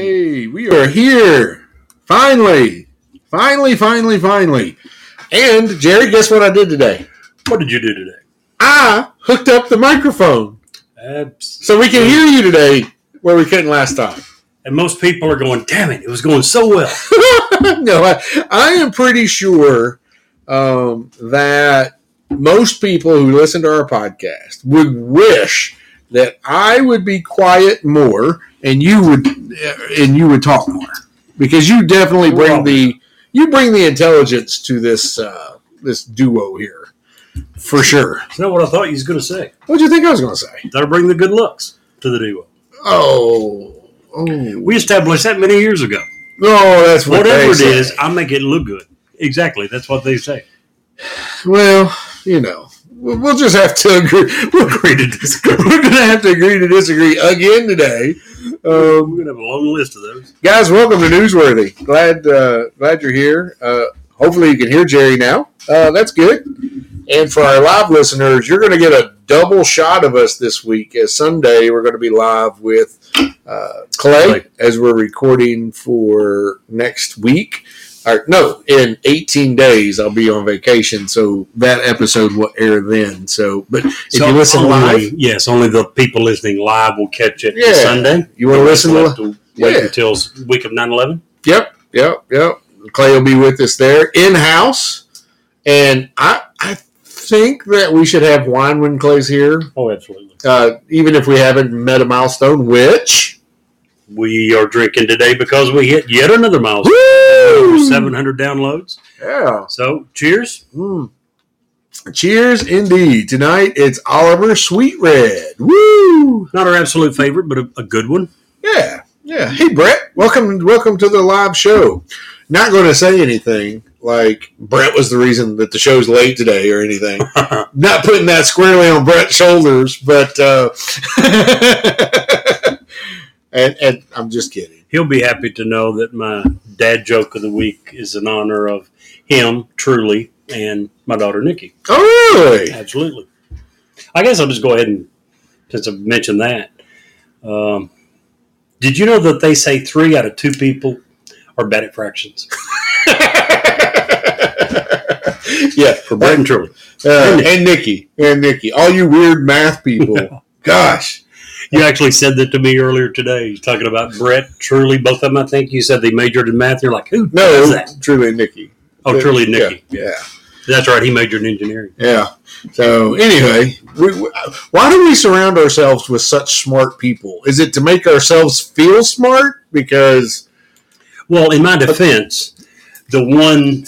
Hey, we are here. Finally. Finally, finally, finally. And Jerry, guess what I did today? What did you do today? I hooked up the microphone Abs- so we can hear you today where we couldn't last time. and most people are going, damn it, it was going so well. no, I, I am pretty sure um, that most people who listen to our podcast would wish that I would be quiet more and you would and you would talk more because you definitely bring the you bring the intelligence to this uh, this duo here for sure. That's not what I thought you was going to say. What do you think I was going to say? That'll bring the good looks to the duo. Oh, oh, We established that many years ago. no, that's what Whatever it is, I make it look good. Exactly. That's what they say. Well, you know, we'll we'll just have to agree. We'll agree to disagree. We're going to have to agree to disagree again today. We're Um, going to have a long list of those. guys, welcome to Newsworthy. Glad, uh, glad you're here. Uh, hopefully, you can hear Jerry now. Uh, that's good. And for our live listeners, you're going to get a double shot of us this week. As Sunday, we're going to be live with uh, Clay Clay. as we're recording for next week. Or, no, in 18 days, I'll be on vacation, so that episode will air then. So, but if So you listen only, live, yes, only the people listening live will catch it Yeah. Sunday. you want to listen to to wait Yeah. until week of 9 11. Yep, yep, yep. Clay will be with us there in house, and I I think that we should have wine when Clay's here, Oh, absolutely. uh, even if we haven't met a milestone. Which We are drinking today because we hit yet another milestone. Over 700 downloads. yeah. So, cheers. Mm. Cheers, indeed. Tonight it's Oliver Sweet Red. Woo! Not our absolute favorite, but a, a good one. Yeah, yeah. Hey, Brett, welcome, welcome to the live show. Not going to say anything like Brett was the reason that the show's late today or anything. not putting that squarely on Brett's shoulders, but uh, and, and I'm just kidding. He'll be happy to know that my dad joke of the week is in honor of him, truly, and my daughter, Nikki. Oh, really? Absolutely. I guess I'll just go ahead and, since I've mentioned that, um, did you know that they say three out of two people are bad at fractions? yeah, For Brett and Truly. uh, and Nikki and Nikki, all you weird math people. Gosh, You actually said that to me earlier today. You're talking about Brett, Truly, both of them, I think. You said they majored in math. You're like, who no, that? truly Nikki. Oh, Truly and Yeah, Nikki. yeah. That's right. He majored in engineering. Yeah. So anyway, we- why do we surround ourselves with such smart people? Is it to make ourselves feel smart? Because Well, in my defense, the one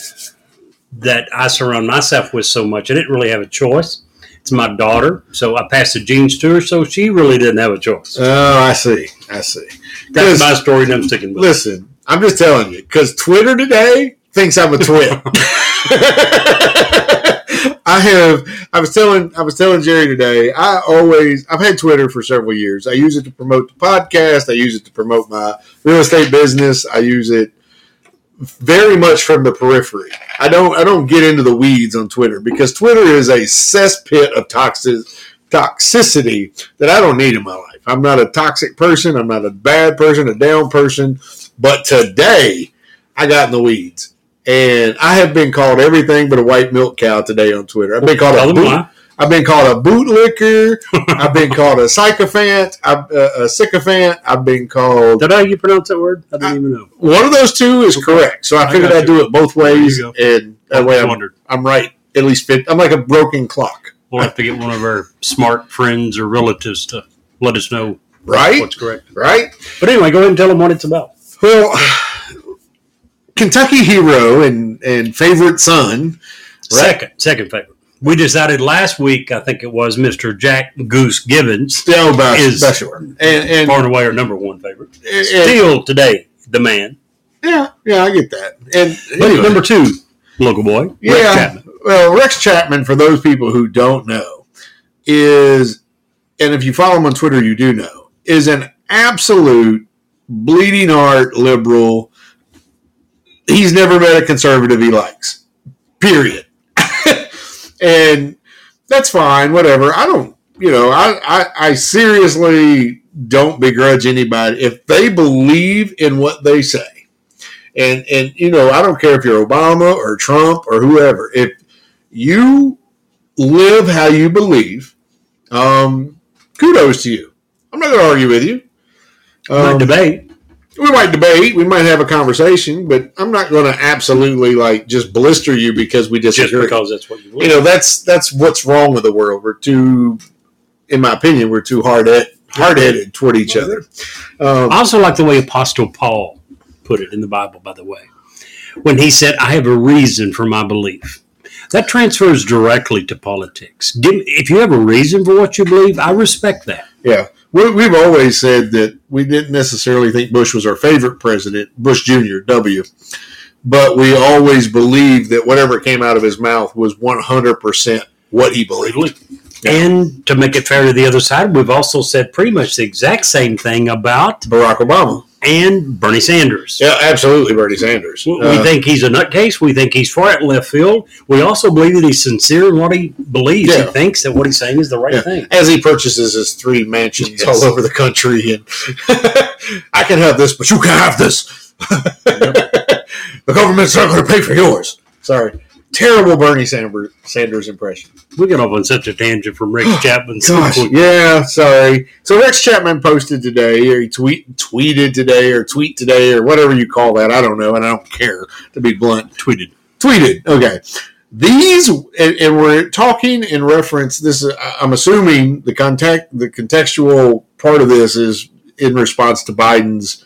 that I surround myself with so much, I didn't really have a choice. It's my daughter, so I passed the genes to her, so she really didn't have a choice. oh, I see, I see. That's my story, and I'm sticking with it. Listen, I'm just telling you because Twitter today thinks I'm a twit. I have. I was telling. I was telling Jerry today. I always. I've had Twitter for several years. I use it to promote the podcast. I use it to promote my real estate business. I use it very much from the periphery. I don't. I don't get into the weeds on Twitter because Twitter is a cesspit of toxic toxicity that I don't need in my life. I'm not a toxic person. I'm not a bad person. A down person. But today, I got in the weeds. And I have been called everything but a white milk cow today on Twitter. I've been called a boot. I've been called a bootlicker. I've been called a sycophant. I've, uh, a sycophant. I've been called. Did I how you pronounce that word? I don't even know. One of those two is correct. So I I figured I'd do it both ways, and that way I I'm, wondered. I'm right. At least. I'm like a broken clock, We'll have to get one of our smart friends or relatives to let us know right? what's correct. Right. But anyway, go ahead and tell them what it's about. Well, Kentucky hero and and favorite son. Right. Second, second favorite. We decided last week, I think it was Mr. Jack Goose Givens, Still best, Is- best sure. And and, far and away our number one favorite. and- Still today, the man. yeah, yeah, I get that. And anyway, number two, local boy, Rex Yeah. Chapman. well, Rex Chapman, for those people who don't know, is, and if you follow him on Twitter, you do know, is an absolute bleeding heart liberal. He's never met a conservative he likes. Period. And that's fine, whatever. I don't, you know, I, I, I seriously don't begrudge anybody if they believe in what they say. And and you know, I don't care if you're Obama or Trump or whoever. If you live how you believe, um, kudos to you. I'm not going to argue with you. Um, debate. We might debate. We might have a conversation, but I'm not going to absolutely like just blister you because we disagree. Just because that's what you believe. You know, that's that's what's wrong with the world. We're too, in my opinion, we're too hard at hard headed toward each other. Um, I also like the way Apostle Paul put it in the Bible. By the way, when he said, "I have a reason for my belief." That transfers directly to politics. If you have a reason for what you believe, I respect that. Yeah. We, have always said that we didn't necessarily think Bush was our favorite president, Bush Jr., W. But we always believed that whatever came out of his mouth was 100% what he believed. Yeah. And to make it fair to the other side, we've also said pretty much the exact same thing about Barack Obama and Bernie Sanders. Yeah, absolutely, Bernie Sanders. We, uh, think he's a nutcase. We think he's far at left field. We also believe that he's sincere in what he believes. Yeah. He thinks that what he's saying is the right yeah. thing. As he purchases his three mansions yes. all over the country, and I can have this, but you can't have this. the government's not going to pay for yours. Sorry terrible Bernie Sanders impression. We got off on such a tangent from Rex Chapman. Gosh, yeah, sorry. So Rex Chapman posted today, or he tweet tweeted today, or tweet today, or whatever you call that. I don't know, and I don't care to be blunt. Tweeted, tweeted. Okay, these, and, and we're talking in reference. This, is, I'm assuming the contact, the contextual part of this is in response to Biden's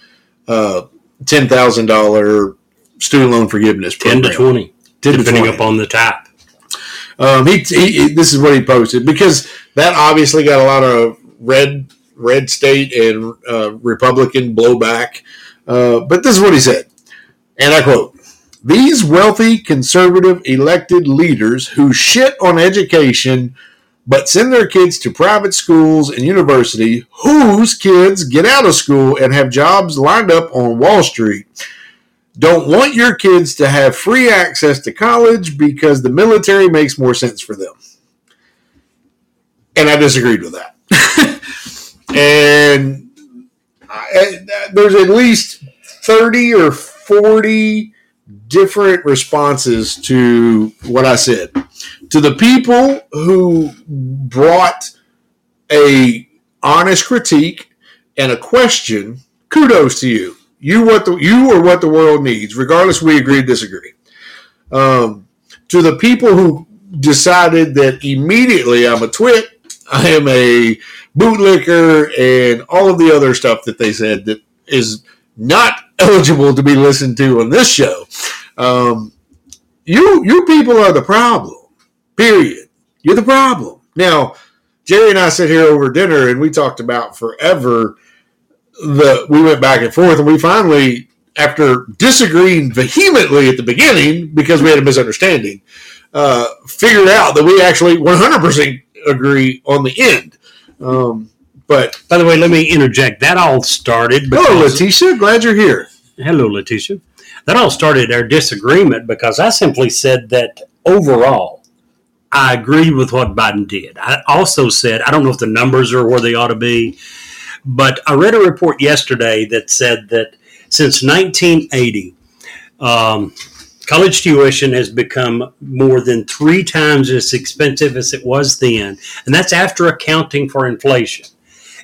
uh, ten thousand dollar student loan forgiveness program. Ten to twenty depending upon the type. Um, he, he, this is what he posted because that obviously got a lot of red red state and uh, Republican blowback. Uh, but this is what he said, and I quote: "These wealthy conservative elected leaders who shit on education." But send their kids to private schools and university whose kids get out of school and have jobs lined up on Wall Street don't want your kids to have free access to college because the military makes more sense for them. And I disagreed with that. and I, there's at least 30 or 40 different responses to what I said. To the people who brought a honest critique and a question, kudos to you you what the you are what the world needs, regardless we agree disagree. Um, to the people who decided that immediately I'm a twit, I am a bootlicker, and all of the other stuff that they said that is not eligible to be listened to on this show. Um, you you people are the problem. Period. You're the problem. Now, Jerry and I sit here over dinner and we talked about forever the we went back and forth, and we finally, after disagreeing vehemently at the beginning because we had a misunderstanding, uh, figured out that we actually 100% agree on the end. Um, but by the way, let me interject. That all started. Hello, Letitia. Glad you're here. Hello, Letitia. That all started our disagreement because I simply said that overall, I agree with what Biden did. I also said I don't know if the numbers are where they ought to be. But I read a report yesterday that said that since 1980, um, college tuition has become more than three times as expensive as it was then, and that's after accounting for inflation.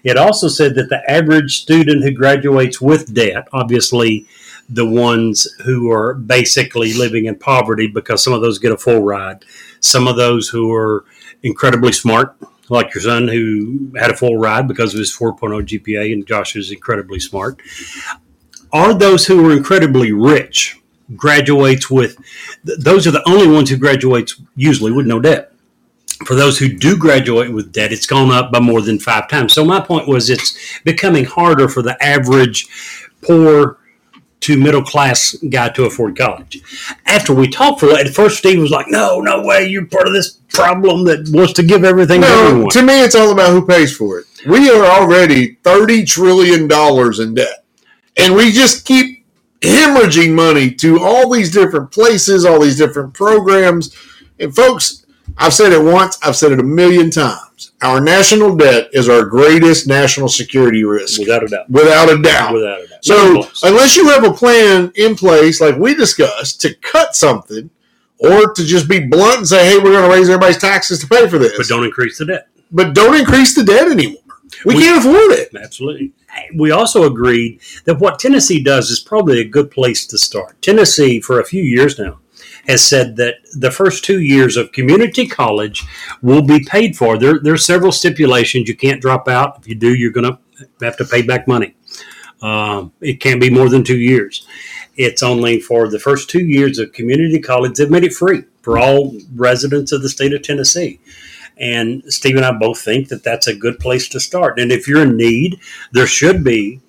It also said that the average student who graduates with debt, obviously the ones who are basically living in poverty because some of those get a full ride, some of those who are incredibly smart, like your son who had a full ride because of his 4.0 GPA, and Josh is incredibly smart, are those who are incredibly rich graduates with those are the only ones who graduates usually with no debt. For those who do graduate with debt, it's gone up by more than five times. So my point was it's becoming harder for the average poor to middle class guy to afford college. After we talked for that, at first Steve was like, "No, no way, you're part of this problem that wants to give everything no, to everyone." To me, it's all about who pays for it. We are already thirty trillion dollars in debt, and we just keep hemorrhaging money to all these different places, all these different programs, and folks. I've said it once, I've said it a million times. Our national debt is our greatest national security risk, Without a doubt. without a doubt. Without a doubt. So, unless you have a plan in place, like we discussed, to cut something, or to just be blunt and say, "Hey, we're going to raise everybody's taxes to pay for this," but don't increase the debt. but don't increase the debt anymore. We, We- can't afford it. Absolutely. We also agreed that what Tennessee does is probably a good place to start. Tennessee, for a few years now, has said that the first two years of community college will be paid for. There, there are several stipulations. You can't drop out. If you do, you're going to have to pay back money. Um, it can't be more than two years. It's only for the first two years of community college. They've made it free for all residents of the state of Tennessee. And Steve and I both think that that's a good place to start. And if you're in need, there should be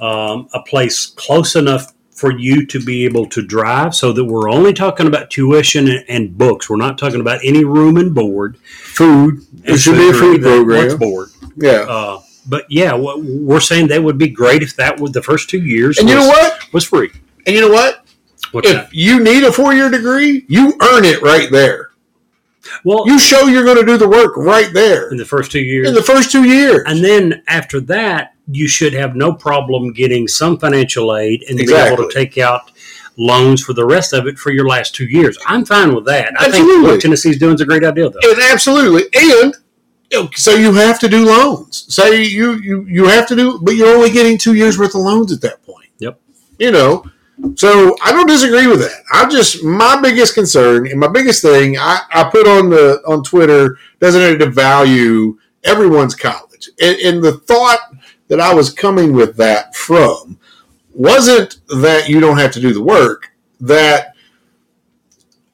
um, a place close enough for you to be able to drive so that we're only talking about tuition and, and books. We're not talking about any room and board. Food. It should be a food program. Board? Yeah. Uh, but yeah, we're saying that would be great if that was the first two years. and you know was- what? Was free. And you know what? What's If that? you need a four-year degree, you earn it right there. Well, You show you're going to do the work right there in the first two years. in the first two years. And then after that, you should have no problem getting some financial aid and being able to take out loans for the rest of it for your last two years. I'm fine with that. I think Absolutely. what Tennessee's doing is a great idea, though. And absolutely, and so you have to do loans. Say you you you have to do, but you're only getting two years worth of loans at that point. Yep. You know, so I don't disagree with that. I just my biggest concern and my biggest thing I, I put on the on Twitter doesn't it to value everyone's college, and, and the thought that I was coming with that from wasn't that you don't have to do the work that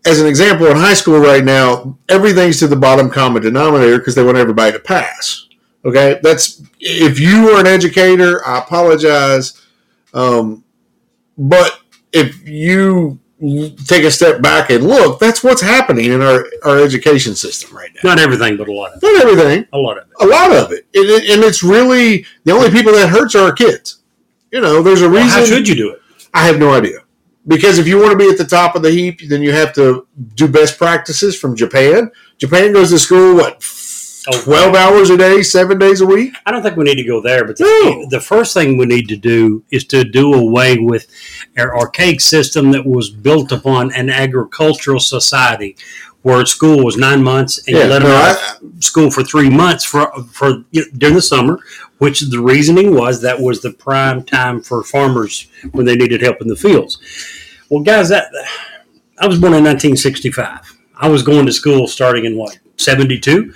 as an example, in high school right now, everything's to the bottom common denominator because they want everybody to pass. Okay, that's if you are an educator, I apologize, um, but if you take a step back and look, that's what's happening in our, our education system right now. Not everything, but a lot of it. Not everything, A lot of it. a lot of it, and, it- and it's really the only people that hurts are our kids. You know, there's a Well, reason. how should you do it? I have no idea. Because if you want to be at the top of the heap, then you have to do best practices from Japan. Japan goes to school, what, Oh, 12 hours a day, seven days a week? I don't think we need to go there, but the, No. the first thing we need to do is to do away with our archaic system that was built upon an agricultural society where school was nine months and Yeah, you let them out school for three months for, for you know, during the summer, which the reasoning was that was the prime time for farmers when they needed help in the fields. Well, guys, that I was born in 1965. I was going to school starting in what 72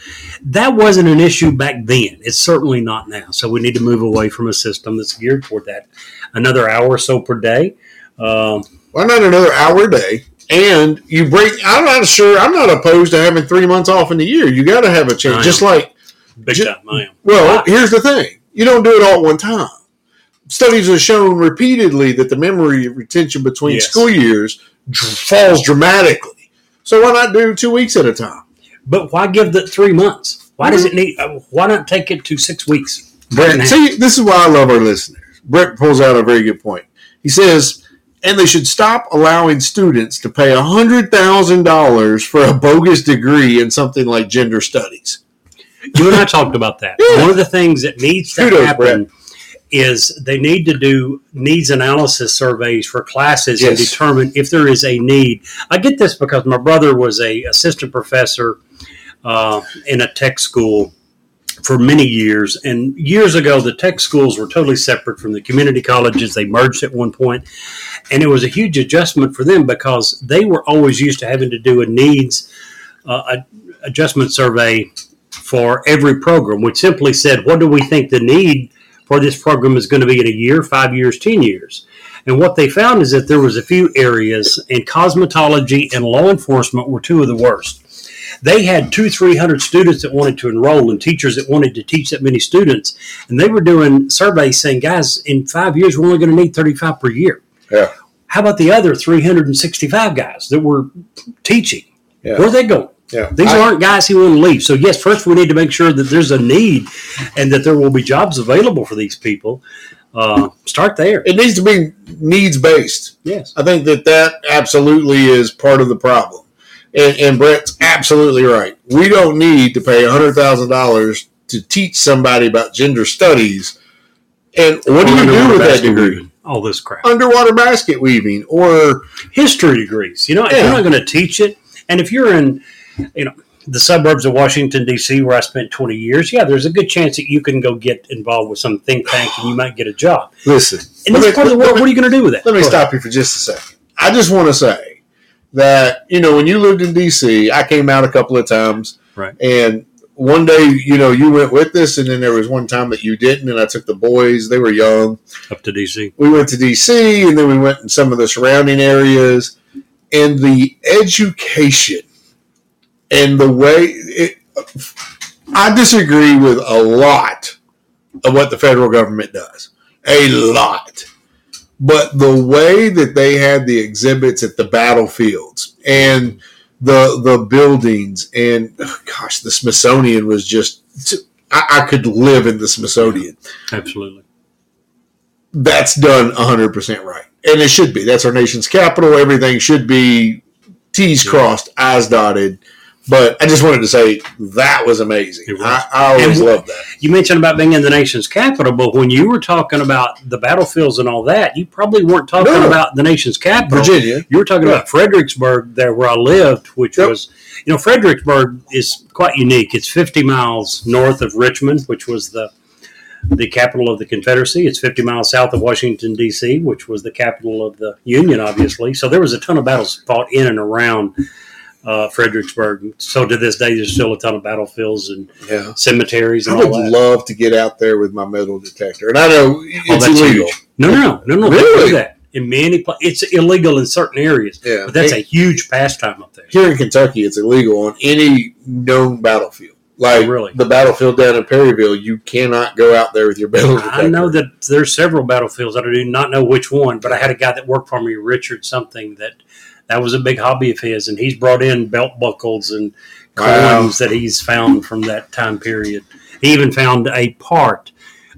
that wasn't an issue back then. It's certainly not now. So we need to move away from a system that's geared toward that. Another hour or so per day. Um, Why not another hour a day? And you break, I'm not sure, I'm not opposed to having three months off in the year. You got to have a change. Just like, big Ju- time, I am. well, Wow. here's the thing you don't do it all at one time. Studies have shown repeatedly that the memory retention between Yes. school years falls dramatically. So why not do two weeks at a time? But why give the three months? Why does it need? Uh, why not take it to six weeks? Brett, see, this is why I love our listeners. Brett pulls out a very good point. He says, and they should stop allowing students to pay $100,000 for a bogus degree in something like gender studies. You and I talked about that. Yeah. One of the things that needs to Kudos, happen is they need to do needs analysis surveys for classes and determine if there is a need. I get this because my brother was a assistant professor uh, in a tech school for many years. And years ago, the tech schools were totally separate from the community colleges. They merged at one point, and it was a huge adjustment for them because they were always used to having to do a needs uh, adjustment survey for every program, which simply said, what do we think the need for this program is going to be in a year, five years, ten years? And what they found is that there was a few areas, and cosmetology and law enforcement were two of the worst. They had two, three hundred students that wanted to enroll, and teachers that wanted to teach that many students, and they were doing surveys saying, "Guys, in five years, we're only going to need thirty-five per year." Yeah. How about the other three hundred and sixty-five guys that were teaching? Yeah. Where are they going? Yeah. These I- aren't guys who want to leave. So yes, first we need to make sure that there's a need and that there will be jobs available for these people. Uh, start there. it needs to be needs based. Yes. I think that that absolutely is part of the problem. And, and Brett's absolutely right. We don't need to pay hundred thousand dollars to teach somebody about gender studies. And what do you do with that degree? All this crap. Underwater basket weaving, or History degrees. You know, if Yeah. you're not going to teach it, and if you're in, you know, the suburbs of Washington D.C. where I spent 20 years, yeah, there's a good chance that you can go get involved with some think tank and you might get a job. listen. In this me- part of the world, me- what are you going to do with that? Let me Go ahead. stop you for just a second. I just want to say that you know when you lived in D.C., I came out a couple of times, Right. And one day, you know, you went with us, and then there was one time that you didn't, and I took the boys. They were young. Up to D.C. We went to D.C., and then we went in some of the surrounding areas, and the education and the way it. I disagree with a lot of what the federal government does. A lot but the way that they had the exhibits at the battlefields and the the buildings and oh, gosh the smithsonian was just I, I could live in the smithsonian Absolutely. that's done 100% right and it should be that's our nation's capital everything should be t's Yeah. crossed i's dotted but i just wanted to say that was amazing was. I, I always And- love that You mentioned about being in the nation's capital, but when you were talking about the battlefields and all that, you probably weren't talking No. about the nation's capital. virginia You were talking Yeah. about Fredericksburg, there where I lived, which Yep. was, you know, Fredericksburg is quite unique. It's 50 miles north of Richmond, which was the the capital of the Confederacy. It's 50 miles south of Washington D.C., which was the capital of the Union, obviously. So there was a ton of battles fought in and around uh, Fredericksburg. So to this day, there's still a ton of battlefields and yeah cemeteries I and all would that. love to get out there with my metal detector, and I know Oh, it's that's illegal. huge. No, no, no, no, no. Really? That. In many places, it's illegal in certain areas, Yeah, but that's a huge pastime up there. here in Kentucky. It's illegal on any known battlefield. Like Oh, really? the battlefield down in Perryville, you cannot go out there with your metal detector. I know that there's several battlefields. I do not know which one, but I had a guy that worked for me, Richard something, that that was a big hobby of his, and he's brought in belt buckles and Wow. coins that he's found from that time period. He even found a part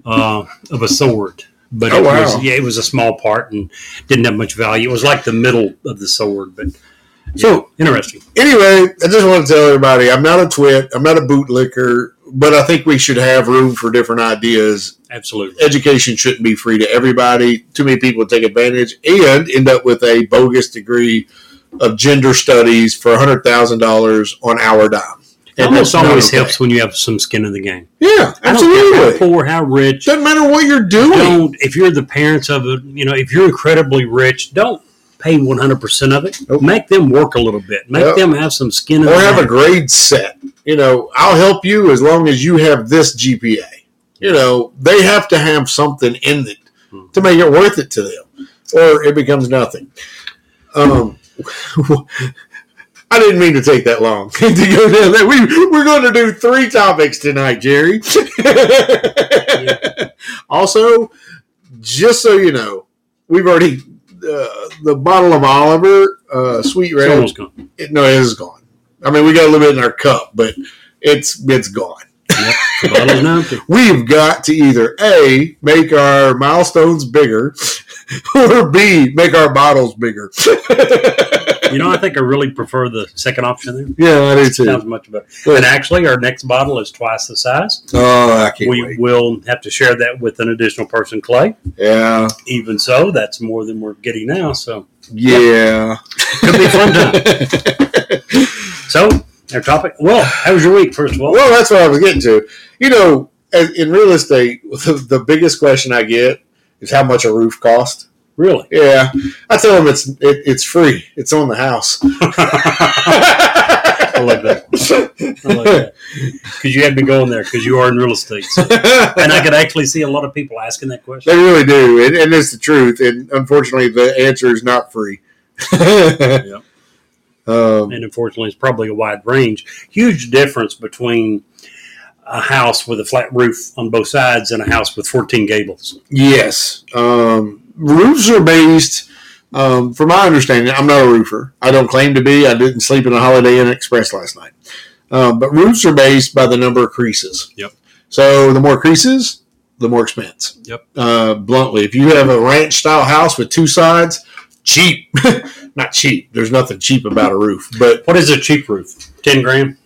uh, of a sword, but Oh, it wow. was yeah, it was a small part and didn't have much value. It was like the middle of the sword, but So interesting. anyway, I just want to tell everybody, I'm not a twit, I'm not a bootlicker, but I think we should have room for different ideas. Absolutely. Education shouldn't be free to everybody. Too many people take advantage and end up with a bogus degree of gender studies for hundred thousand dollars on our dime. It And almost always okay. helps when you have some skin in the game. Yeah, care how absolutely. poor, how rich. Doesn't matter what you're doing. Don't if you're the parents of a you know if you're incredibly rich, don't pay 100 percent of it. Nope. Make them work a little bit. Make Yep. them have some skin in or have a grade set. You know, I'll help you as long as you have this GPA. You know, they have to have something in it Hmm. to make it worth it to them, or it becomes nothing. Um, I didn't mean to take that long to go down that. We we're going to do three topics tonight, Jerry. Also, just so you know, we've already uh, the bottle of Oliver uh, Sweet It's almost gone. it, no, it is gone. I mean, we got a little bit in our cup, but it's it's gone. The bottle's now empty. We've got to either a make our milestones bigger, or b make our bottles bigger. You know, I think I really prefer the second option there. yeah, I do too. Sounds much better. And actually, our next bottle is twice the size. Oh, I can't We wait. will have to share that with an additional person, Clay. Yeah, Even so, that's more than we're getting now. So, yeah. could be a fun time. So, our topic. Well, how was your week? First of all, well, that's what I was getting to. You know, in real estate, the, the biggest question I get is how much a roof cost. Really? Yeah, I tell them it's it, it's free. It's on the house. I like that. I like that because you had me going there because you are in real estate, so. and I could actually see a lot of people asking that question. They really do, and, and it's the truth. And unfortunately, the answer is not free. Yep. um, And unfortunately, it's probably a wide range. Huge difference between a house with a flat roof on both sides and a house with 14 gables. yes, um, roofs are based. Um, from my understanding, I'm not a roofer. I don't claim to be. I didn't sleep in a Holiday Inn Express last night. Um, but roofs are based by the number of creases. Yep. So the more creases, the more expense. Yep. Uh, bluntly, if you have a ranch style house with two sides, cheap. Not cheap. There's nothing cheap about a roof, but What is a cheap roof? Ten grand.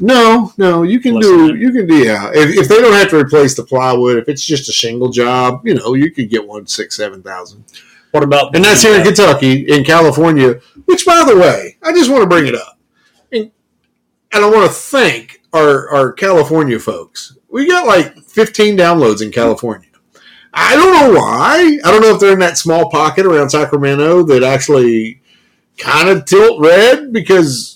no, no, you can Less do. You can do. Yeah, if, if they don't have to replace the plywood, if it's just a shingle job, you know, you could get one six seven thousand. What about? And that's here in Kentucky, in California. Which, by the way, I just want to bring it up, and, and I want to thank our our California folks. We got like 15 downloads in California. I don't know why. I don't know if they're in that small pocket around Sacramento that actually kind of tilt red because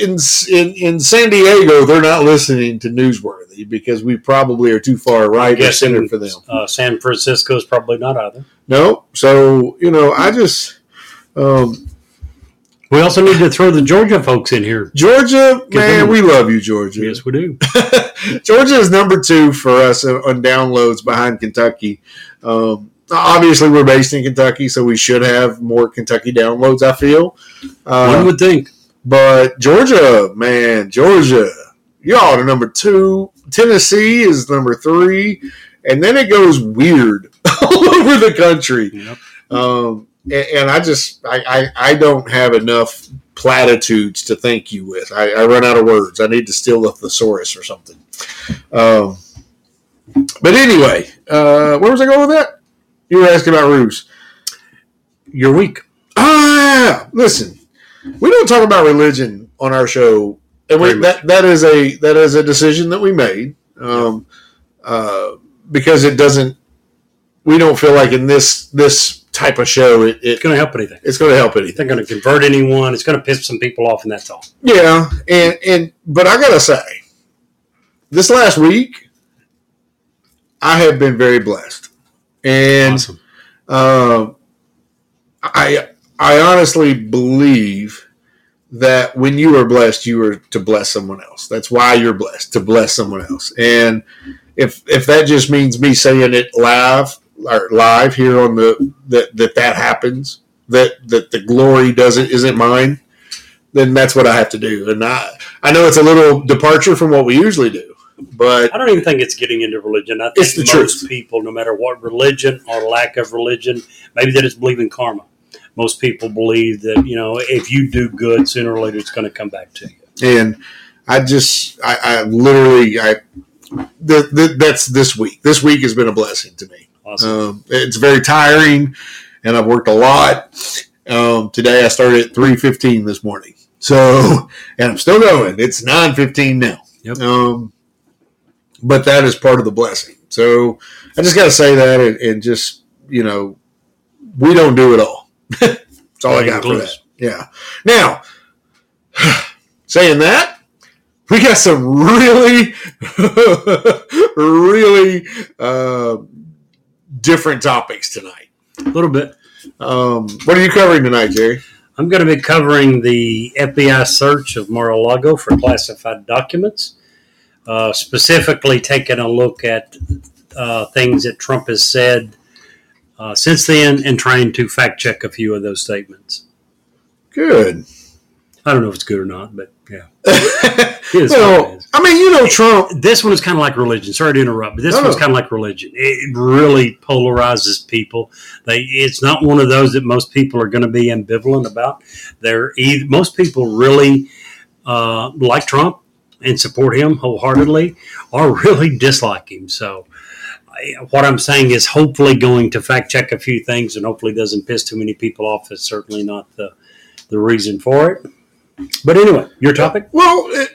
in, in in San Diego they're not listening to newsworthy because we probably are too far right or center for them. Uh, San Francisco is probably not either. No, so you know I just um, We also need to throw the Georgia folks in here. Georgia, man, we love you, Georgia. Yes, we do. Georgia is number two for us on on downloads behind Kentucky. Um, obviously, we're based in Kentucky, so we should have more Kentucky downloads. I feel, One uh, would think. But Georgia, man, Georgia, y'all are number two. Tennessee is number three, and then it goes weird all over the country. Yep. Um, and, and I just I, I I don't have enough platitudes to thank you with. I, I run out of words. I need to steal a thesaurus or something. Um, but anyway, uh, where was I going with that? You were asking about roofs. You're weak. Ah, listen, we don't talk about religion on our show, and we, that that is a that is a decision that we made um, uh, because it doesn't. We don't feel like in this this type of show it, it It's going to help anything. it's going to help It's anything. not going to convert anyone. It's going to piss some people off, and that's all. Yeah, and and but I gotta say, this last week, I have been very blessed, and awesome. Um, I I honestly believe that when you are blessed, you are to bless someone else. That's why you're blessed to bless someone else. And if if that just means me saying it live or live here on the that that that happens that that the glory doesn't isn't mine, then that's what I have to do. And I I know it's a little departure from what we usually do, but I don't even think it's getting into religion. I think It's the most truth. people, no matter what religion or lack of religion, maybe they just believe in karma. Most people believe that you know if you do good, sooner or later it's going to come back to you. and I just I, I literally I th- th- that's this week. This week has been a blessing to me. Awesome. Um, it's very tiring, and I've worked a lot. Um, today I started at three fifteen this morning, so and I'm still going. It's nine fifteen now. Yep. Um, but that is part of the blessing. So I just got to say that, and, and just you know, we don't do it all. That's all I got for that. Yeah. Now, saying that, we got some really, really uh, different topics tonight. A little bit. Um, what are you covering tonight, Jerry? I'm going to be covering the FBI search of Mar-a-Lago for classified documents, uh, specifically taking a look at uh, things that Trump has said uh, since then and trying to fact check a few of those statements. Good. I don't know if it's good or not, but yeah. Well. I mean, you know, Trump. This one is kind of like religion. Sorry to interrupt, but this No, one's kind of like religion. It really polarizes people. They, it's not one of those that most people are going to be ambivalent about. They're either, most people really uh, like Trump and support him wholeheartedly, or really dislike him. So, what I'm saying is, hopefully, going to fact check a few things and hopefully doesn't piss too many people off It's certainly not the the reason for it. But anyway, your topic. Well, it,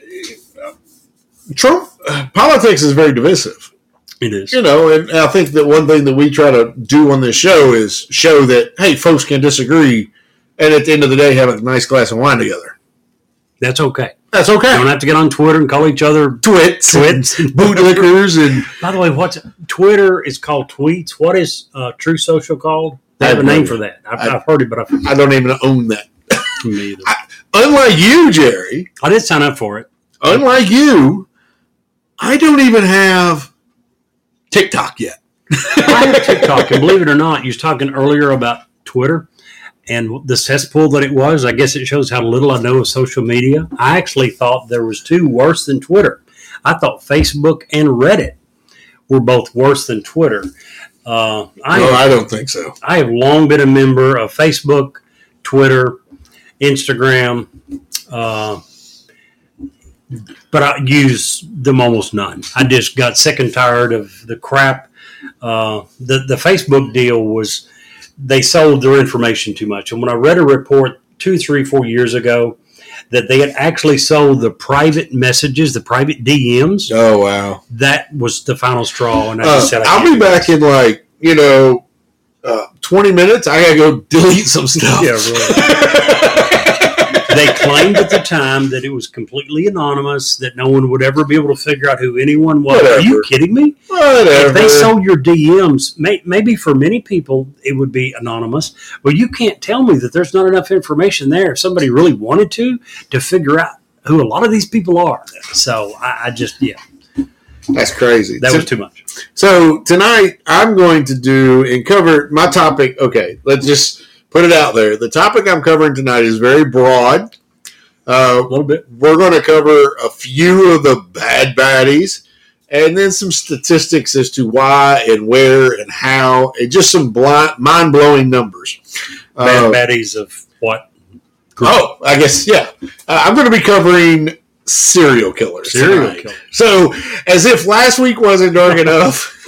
Trump uh, politics is very divisive. It is. You know, and I think that one thing that we try to do on this show is show that hey, folks can disagree, and at the end of the day, have a nice glass of wine together. That's okay. That's You okay. don't have to get on Twitter and call each other Twits, twits. and bootlickers, and By the way, what's Twitter is called tweets. What is uh, True Social called? They have a name for that. I've, I- I've heard it, but I I don't even own that. me either. Unlike you, Jerry, I did sign up for it. unlike you, I don't even have TikTok yet. I have TikTok, and believe it or not, you was talking earlier about Twitter and the cesspool that it was. I guess it shows how little I know of social media. I actually thought there was two worse than Twitter. I thought Facebook and Reddit were both worse than Twitter. Uh, I, No, I don't think so. I have long been a member of Facebook, Twitter, Instagram, uh, but I use them almost none. I just got sick and tired of the crap. Uh, the the Facebook deal was they sold their information too much, and when I read a report two, three, four years ago that they had actually sold the private messages, the private DMs, Oh wow. that was the final straw. And I Uh, just said, I I'll be back in like you know uh, twenty minutes. I gotta go delete some stuff. Yeah. they claimed at the time that it was completely anonymous, that no one would ever be able to figure out who anyone was. Are you kidding me? Whatever. If they sold your DMs, may, maybe for many people it would be anonymous, but you can't tell me that there's not enough information there if somebody really wanted to to figure out who a lot of these people are. So I, I just, yeah, That's crazy. that So- was too much. So tonight I'm going to do and cover my topic. Okay, let's just put it out there. The topic I'm covering tonight is very broad. Uh, A little bit. we're going to cover a few of the bad baddies and then some statistics as to why and where and how and just some blind, mind-blowing numbers. Bad Uh, baddies of what? oh, I guess, yeah. Uh, I'm going to be covering serial killers. Serial tonight. killer. So, as if last week wasn't dark enough,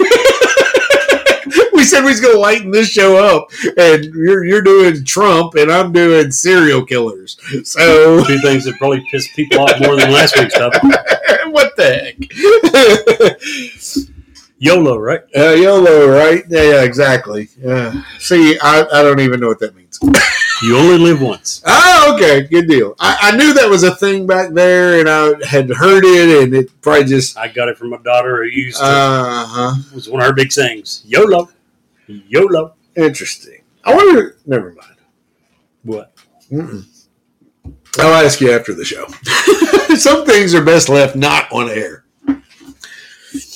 said we was going to lighten this show up, and you're you're doing Trump, and I'm doing serial killers. So, Two things that probably pissed people off more than last week's stuff. what the heck? YOLO, right? uh, YOLO, right? Yeah, yeah, exactly. Yeah. See, I, I don't even know what that means. You only live once. Oh, okay, good deal. I, I knew that was a thing back there, and I had heard it, and it probably just I got it from my daughter who used to, uh huh. it was one of her big things. YOLO. YOLO. Interesting. I wonder. Never mind. What? Mm-mm. I'll ask you after the show. Some things are best left not on air.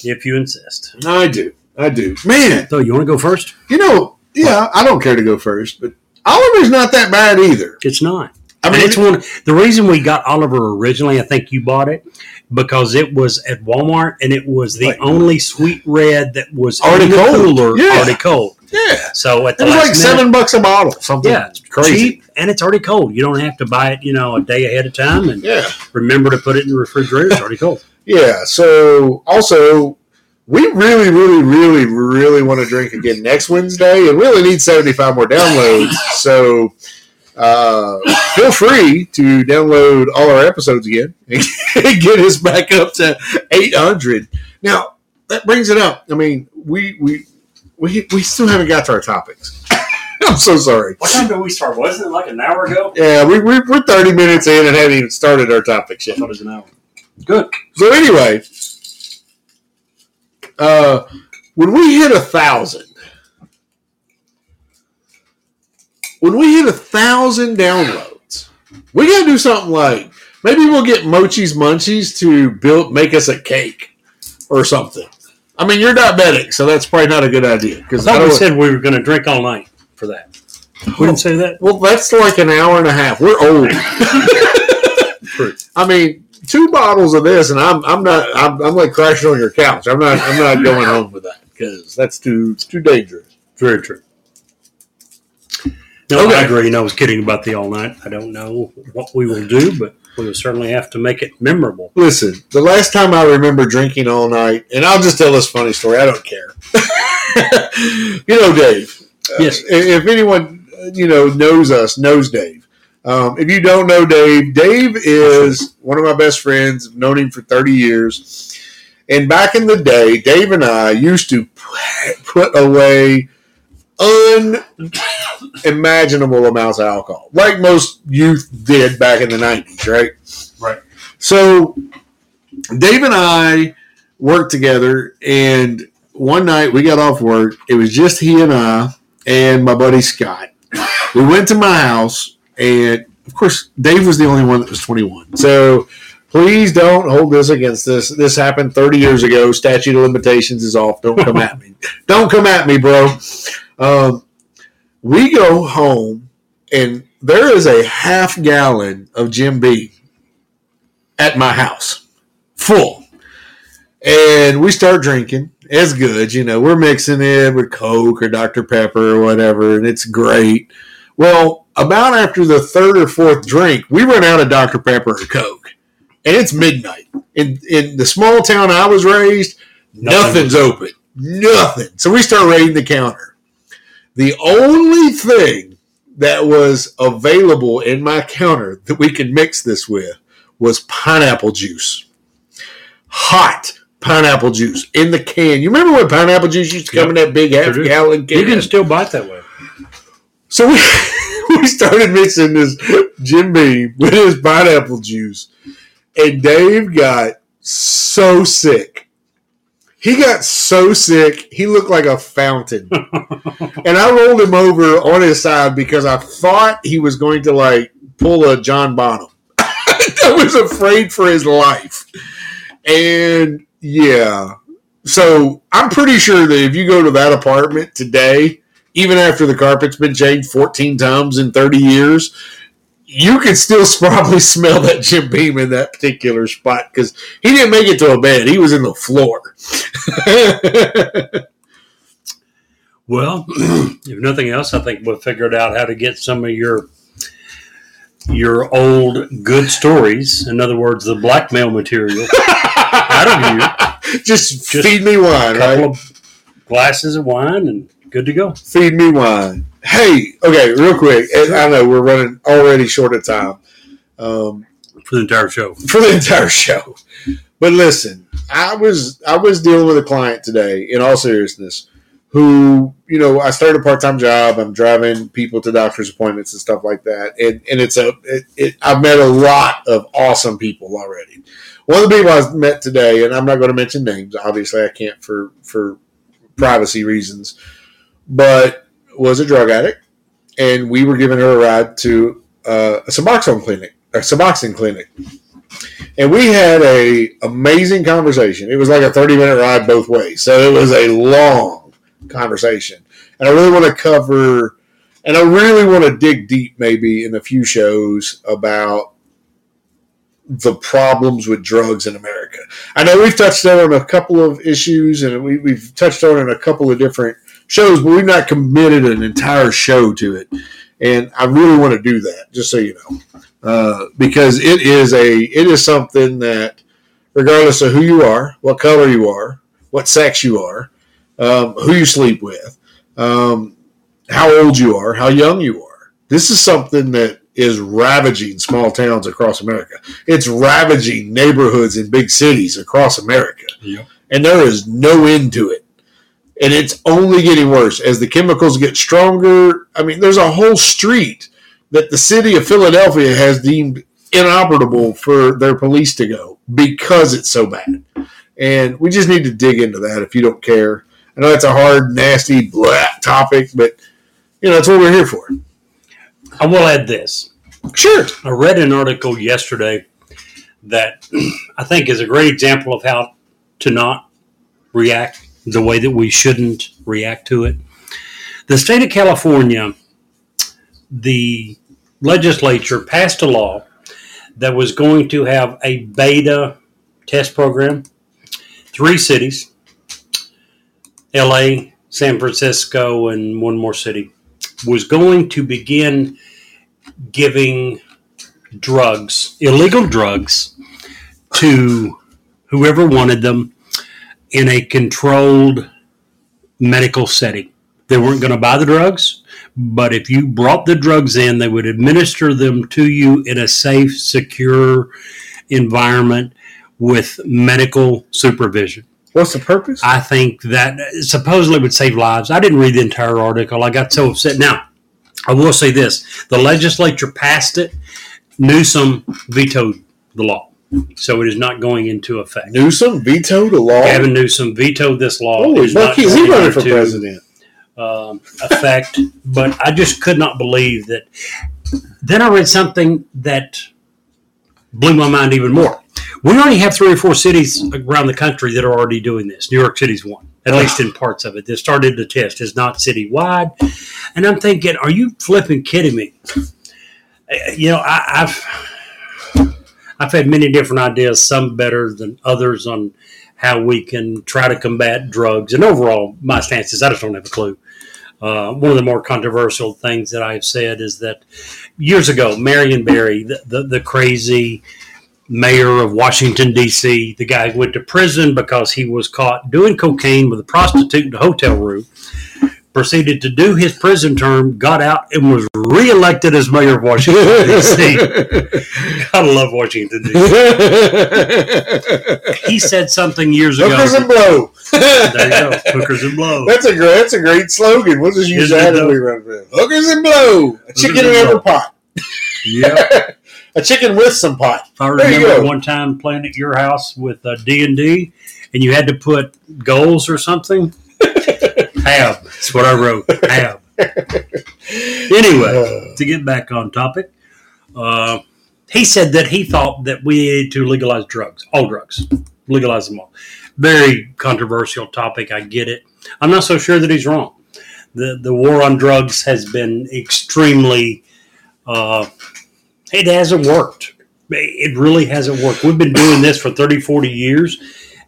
If you insist. I do. I do. Man, So you want to go first? you know, yeah, I don't care to go first, but Oliver's not that bad either. It's not. I mean, it's one. The reason we got Oliver originally, I think you bought it because it was at Walmart and it was the Right. only sweet red that was Already cold. cooler, Yeah. already cold. yeah, So at it was like minute, seven bucks a bottle. Something Yeah, it's crazy. cheap and it's already cold. You don't have to buy it, you know, a day ahead of time and Yeah, remember to put it in the refrigerator. It's already cold. yeah. So also, we really, really, really, really want to drink again next Wednesday, and we only need seventy-five more downloads. So. Uh, feel free to download all our episodes again and get us back up to 800. Now that brings it up. I mean, we we we, we still haven't got to our topics. I'm so sorry. What time did we start? Wasn't it like an hour ago? Yeah, we, we, we're 30 minutes in and haven't even started our topics yet. thought it was an hour. Good. So anyway, uh, when we hit a thousand, when we hit a thousand downloads, we gotta do something like maybe we'll get Mochi's Munchies to build make us a cake or something. I mean, you're diabetic, so that's probably not a good idea I because thought we said we were going to drink all night for that. We didn't say that. well, that's like an hour and a half. We're old. I mean, two bottles of this, and I'm I'm not I'm, I'm like crashing on your couch. I'm not I'm not going home with that because that's too it's too dangerous. Very true. No, Okay. I agree. And I was kidding about the all night. I don't know what we will do, but we will certainly have to make it memorable. Listen, the last time I remember drinking all night, and I'll just tell this funny story. I don't care. you know, Dave. uh, Yes. if anyone uh, you know knows us, knows Dave. Um, if you don't know Dave, Dave is one of my best friends. I've known him for thirty years. And back in the day, Dave and I used to pu- put away unimaginable amounts of alcohol, like most youth did back in the nineties, right? Right. So, Dave and I worked together, and one night we got off work. It was just he and I and my buddy Scott. We went to my house, and of course, Dave was the only one that was 21. So, please don't hold this against us. This happened 30 years ago. Statute of limitations is off. Don't come at me. Don't come at me, bro. Um, we go home, and there is a half gallon of Jim Beam at my house, full. And we start drinking, it's good. You know, we're mixing it with Coke or Dr. Pepper or whatever, and it's great. Well, about after the third or fourth drink, we run out of Dr. Pepper or Coke, and it's midnight. In in the small town I was raised, Nothing nothing's open, nothing. So we start raiding the counter. The only thing that was available in my counter that we could mix this with was pineapple juice, hot pineapple juice in the can. You remember when pineapple juice used to come in that big half sure gallon can? You can still buy it that way. So we, we started mixing this Jim Beam with his pineapple juice, and Dave got so sick. He got so sick, he looked like a fountain. and I rolled him over on his side because I thought he was going to like pull a John Bonham. I was afraid for his life. And yeah. So I'm pretty sure that if you go to that apartment today, even after the carpet's been changed 14 times in 30 years, you can still probably smell that Jim Beam in that particular spot because he didn't make it to a bed. He was in the floor. Well, if nothing else, I think we've figured out how to get some of your your old good stories. In other words, the blackmail material out of you. just, Just feed me wine, right? of glasses of wine and good to go. Feed me wine. Hey, okay, real quick. I know we're running already short of time um, For the entire show. for the entire show. But listen, I was I was dealing with a client today. In all seriousness, who you know I started a part time job. I'm driving people to doctor's appointments and stuff like that. And and it's a it, it, I've met a lot of awesome people already. One of the people I met today, and I'm not going to mention names. Obviously, I can't for for privacy reasons, but was a drug addict, and we were giving her a ride to uh, a Suboxone clinic, a Suboxone clinic, and we had a amazing conversation. It was like a 30 minute ride both ways, so it was a long conversation, and I really want to cover, and I really want to dig deep, maybe in a few shows about the problems with drugs in America. I know we've touched on a couple of issues, and we, we've touched on in a couple of different shows, but we've not committed an entire show to it. And I really want to do that, just so you know, uh, because it is a it is something that, regardless of who you are, what color you are, what sex you are, um, who you sleep with, um, how old you are, how young you are, this is something that is ravaging small towns across America. It's ravaging neighborhoods in big cities across America. Yep. And there is no end to it. And it's only getting worse as the chemicals get stronger. I mean, there's a whole street that the city of Philadelphia has deemed inoperable for their police to go because it's so bad. And we just need to dig into that if you don't care. I know that's a hard, nasty, blah topic, but you know, that's what we're here for. I will add this. Sure. I read an article yesterday that I think is a great example of how to not react the way that we shouldn't react to it. The state of California, the legislature passed a law that was going to have a beta test program. Three cities LA, San Francisco, and one more city was going to begin giving drugs, illegal drugs, to whoever wanted them in a controlled medical setting. They weren't going to buy the drugs, but if you brought the drugs in, they would administer them to you in a safe, secure environment with medical supervision. What's the purpose? I think that supposedly would save lives. I didn't read the entire article. I got so upset. Now, I will say this the legislature passed it, Newsom vetoed the law. So it is not going into effect. Newsom vetoed a law. Gavin Newsom vetoed this law. Holy is not bucky, he running for president. Um, effect, but I just could not believe that. Then I read something that blew my mind even more. We already have three or four cities around the country that are already doing this. New York City's one, at least in parts of it. They started the test. It's not citywide, and I'm thinking, are you flipping kidding me? Uh, You know, I, I've I've had many different ideas, some better than others, on how we can try to combat drugs. And overall, my stance is I just don't have a clue. Uh, one of the more controversial things that I've said is that years ago, Marion Barry, the, the, the crazy mayor of Washington, D.C., the guy went to prison because he was caught doing cocaine with a prostitute in a hotel room proceeded to do his prison term, got out, and was reelected as mayor of Washington, D.C. Gotta love Washington, D.C. He said something years ago. Hookers and blow. There you go. Hookers and blow. That's a great. That's a great slogan. We'll just use Isn't that it, we run around. Hookers and blow. A chicken in and every pot. Yeah. A chicken with some pot. I remember one time playing at your house with uh, D and D, and you had to put goals or something. Have that's what I wrote. Have. Anyway, Uh, to get back on topic, uh, he said that he thought that we needed to legalize drugs, all drugs, legalize them all. Very controversial topic. I get it. I'm not so sure that he's wrong. the The war on drugs has been extremely. Uh, it hasn't worked. It really hasn't worked. We've been doing this for 30, 40 years,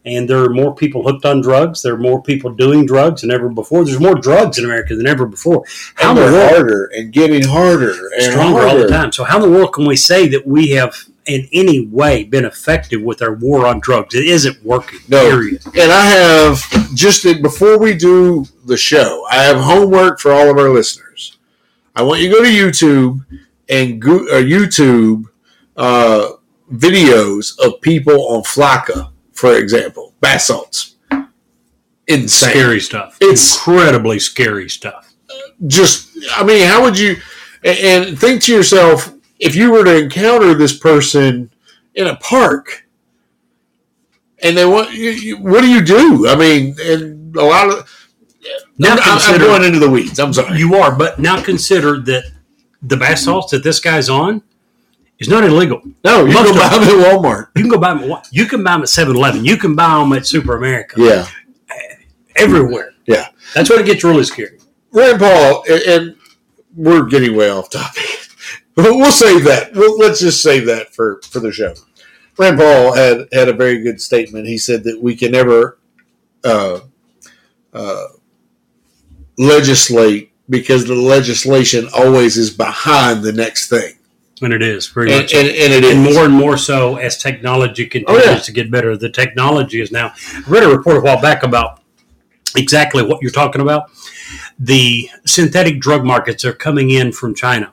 and there are more people hooked on drugs. There are more people doing drugs than ever before. There's more drugs in America than ever before. How and the world harder and getting harder and stronger all the time. So how in the world can we say that we have in any way been effective with our war on drugs? It isn't working. No. Period. And I have just before we do the show, I have homework for all of our listeners. I want you to go to YouTube and go, uh, YouTube uh, videos of people on Flakka, for example, bath salts. Insane. Scary stuff. It's- incredibly scary stuff. just I mean, how would you and think to yourself if you were to encounter this person in a park and they want you, what do you do? I mean, and a lot of Now I'm, I'm going into the weeds. I'm sorry. you are, but now consider that the bath salts that this guy's on is not illegal. no, you Most go buy them at Walmart. You can go buy them. You can buy them at 7-Eleven. You can buy them at Super America. Yeah, Everywhere. yeah. That's when it gets really scary. Rand Paul, and, and we're getting way off topic. But we'll save that. We'll, let's just save that for, for the show. Rand Paul had, had a very good statement. He said that we can never uh, uh, legislate because the legislation always is behind the next thing. And it is very And, much. and, and it and is. more and more so as technology continues Oh, yeah. to get better. The technology is now. I read a report a while back about exactly what you're talking about. The synthetic drug markets are coming in from China.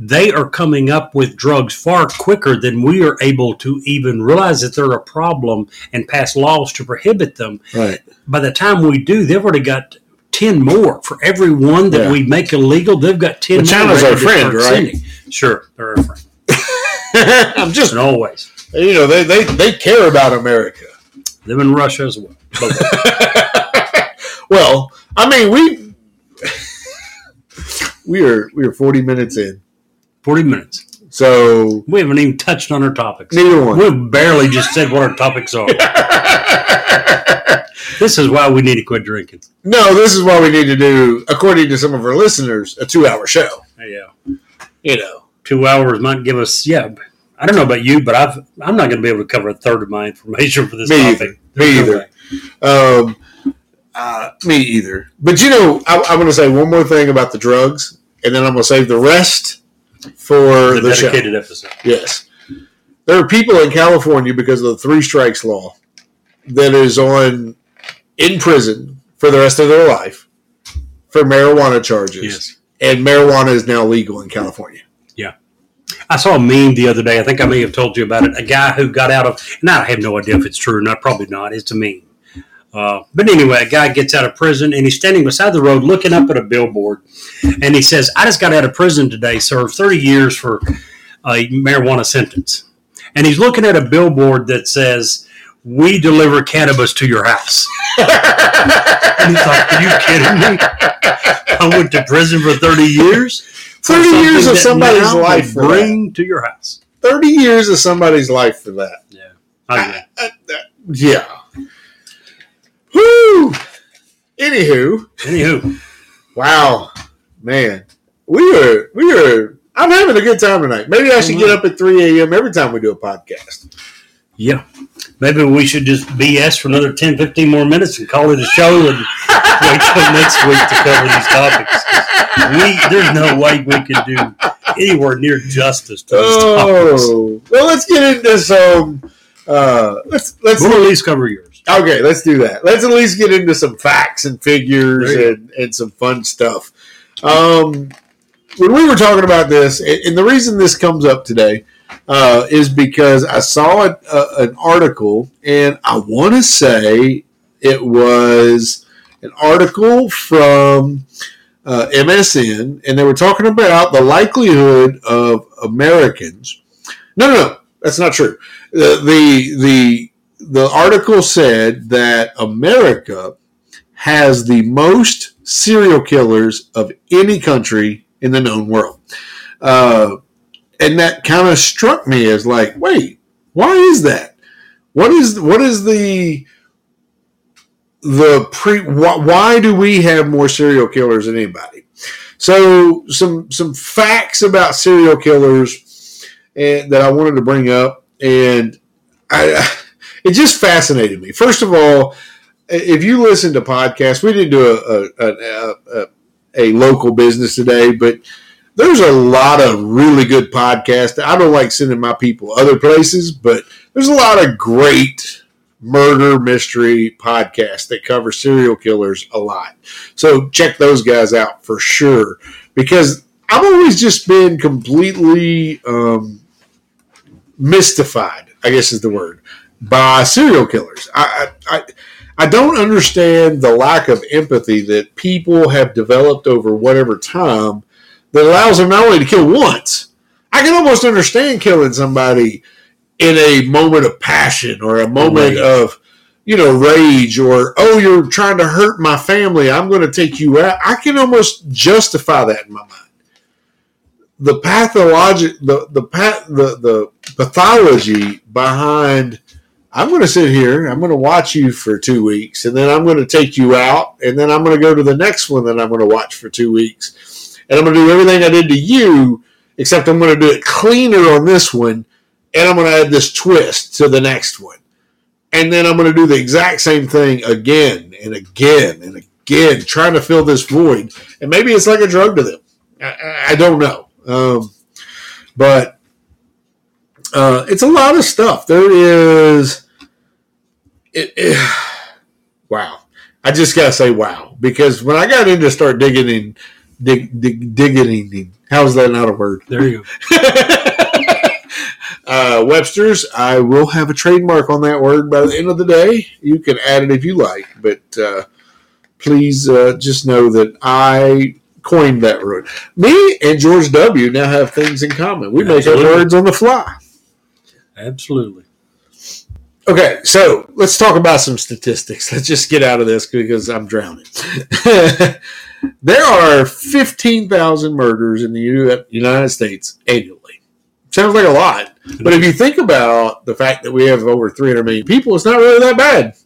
They are coming up with drugs far quicker than we are able to even realize that they're a problem and pass laws to prohibit them. Right. By the time we do, they've already got 10 more. For every one that Yeah. we make illegal, they've got 10 But more. China's ready our friend, right? sending. Sure, they're our friend. I'm just, And always. you know, they, they, they care about America. Them in Russia as well. Well, I mean, we we are we are 40 minutes in. 40 minutes. So We haven't even touched on our topics. neither one. We've barely just said what our topics are. this is why we need to quit drinking. no, this is why we need to do, according to some of our listeners, a two-hour show. Yeah. You know, Two hours might give us, yeah. I don't know about you, but I've, I'm not going to be able to cover a third of my information for this Me topic. either. Me either. um, uh, me either. But you know, I, I'm going to say one more thing about the drugs, and then I'm going to save the rest for The, the, show. dedicated episode. Yes. There are people in California because of the three strikes law that is on in prison for the rest of their life for marijuana charges. Yes. And marijuana is now legal in California. Yeah. I saw a meme the other day. I think I may have told you about it. A guy who got out of, and I have no idea if it's true or not. Probably not. It's a meme. Uh, but anyway, a guy gets out of prison and he's standing beside the road looking up at a billboard. And he says, I just got out of prison today, served 30 years for a marijuana sentence. And he's looking at a billboard that says, We deliver cannabis to your house. and he's like, Are you kidding me? I went to prison for 30 years. 30 years of somebody's life for that. bring to your house. 30 years of somebody's life for that. Yeah. I agree. Uh, uh, yeah. Whoo! Anywho, Anywho, wow, man, we are we are. I'm having a good time tonight. Maybe I should get up at 3 a.m. every time we do a podcast. Yeah. Maybe we should just BS for another 10, 15 more minutes and call it a show and wait till next week to cover these topics. We there's no way we can do anywhere near justice to these topics. Oh, well, let's get into some. Uh, let's let's We'll at least cover yours. okay. Let's do that. Let's at least get into some facts and figures and, and some fun stuff. Um, when we were talking about this, and the reason this comes up today uh, is because I saw a, a, an article, and I want to say it was an article from uh, MSN, and they were talking about the likelihood of Americans. No, no, no, that's not true. The the the, the article said that America has the most serial killers of any country in the known world. Uh, and that kind of struck me as like, wait, why is that? What is what is the the pre? Why, do we have more serial killers than anybody? So some some facts about serial killers and that I wanted to bring up, and I it just fascinated me. First of all, if you listen to podcasts, we didn't do a a, a, a, a local business today, but there's a lot of really good podcasts. I don't like sending my people other places, but there's a lot of great murder mystery podcasts that cover serial killers a lot. So check those guys out for sure because I've always just been completely um, mystified, I guess is the word, by serial killers. I, I, I don't understand the lack of empathy that people have developed over whatever time that allows them not only to kill once. I can almost understand killing somebody in a moment of passion or a moment of, you know, rage or, oh, you're trying to hurt my family. I'm going to take you out. I can almost justify that in my mind. The pathologic, the, the, path, the, the pathology behind I'm going to sit here. I'm going to watch you for two weeks, and then I'm going to take you out, and then I'm going to go to the next one that I'm going to watch for two weeks, and I'm going to do everything I did to you, except I'm going to do it cleaner on this one, and I'm going to add this twist to the next one, and then I'm going to do the exact same thing again and again and again, trying to fill this void, and maybe it's like a drug to them. I, I- don't know, um, but uh, it's a lot of stuff. There is, it, it- wow. I just gotta say wow because when I got in into start digging in, dig, dig, digging in, how's that not a word? There you go. uh, Webster's. I will have a trademark on that word by the end of the day. You can add it if you like, but uh, please uh, just know that I coined that word. Me and George W. now have things in common. We make up words on the fly. Absolutely. Okay, so let's talk about some statistics. Let's just get out of this because I'm drowning. there are 15,000 murders in the United States annually. Sounds like a lot. But if you think about the fact that we have over 300 million people, it's not really that bad.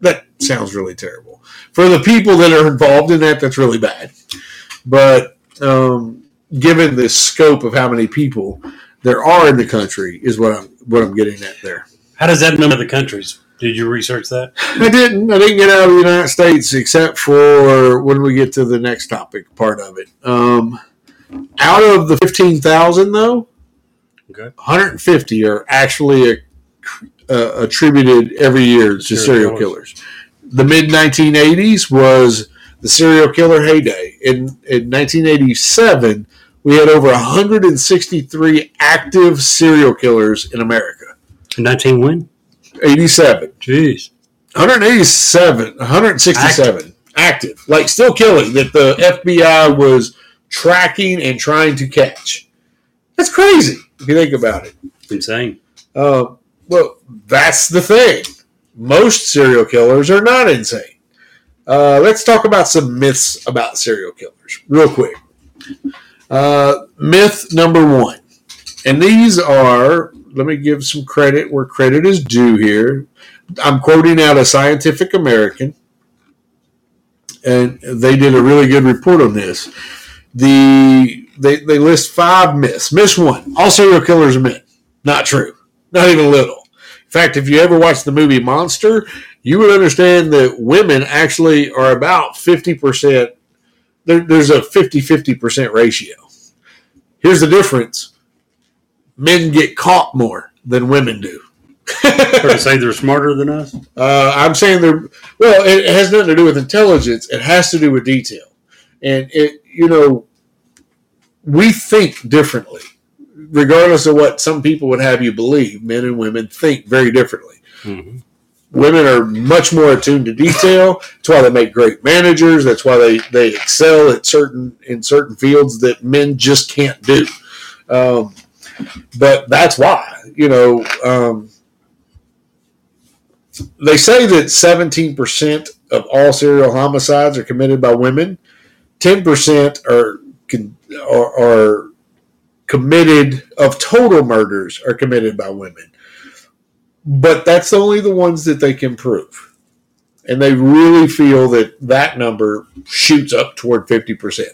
That sounds really terrible. For the people that are involved in that, that's really bad. But um, given the scope of how many people there are in the country, is what I'm what I'm getting at there. How does that number the countries? Did you research that? I didn't. I didn't get out of the United States except for when we get to the next topic part of it. Um, out of the fifteen thousand, though, Okay. 150 are actually uh, attributed every year to Serial serial killers. killers. The mid 1980s was the serial killer heyday. In in 1987, we had over 163 active serial killers in America. 19 when? 87. Jeez. 187, 167 active. like still killing that the FBI was tracking and trying to catch. That's crazy if you think about it. Insane. Uh, well, that's the thing. Most serial killers are not insane. Uh, let's talk about some myths about serial killers, real quick. Uh, myth number one, and these are, let me give some credit where credit is due here. I'm quoting out a Scientific American, and they did a really good report on this. The they, they list five myths. Myth one: all serial killers are men. Not true. not even a little. In fact, if you ever watch the movie Monster, you would understand that women actually are about 50%. There, there's a 50 50% ratio. Here's the difference men get caught more than women do. Or to say they're smarter than us. Uh, I'm saying they're well. It has nothing to do with intelligence. It has to do with detail, and it you know we think differently, regardless of what some people would have you believe. Men and women think very differently. Mhm. Women are much more attuned to detail. That's why they make great managers. That's why they they excel at certain in certain fields that men just can't do. Um, but that's why you know. Um, they say that 17% of all serial homicides are committed by women. 10% are, are, are committed of total murders are committed by women. But that's only the ones that they can prove. And they really feel that that number shoots up toward 50%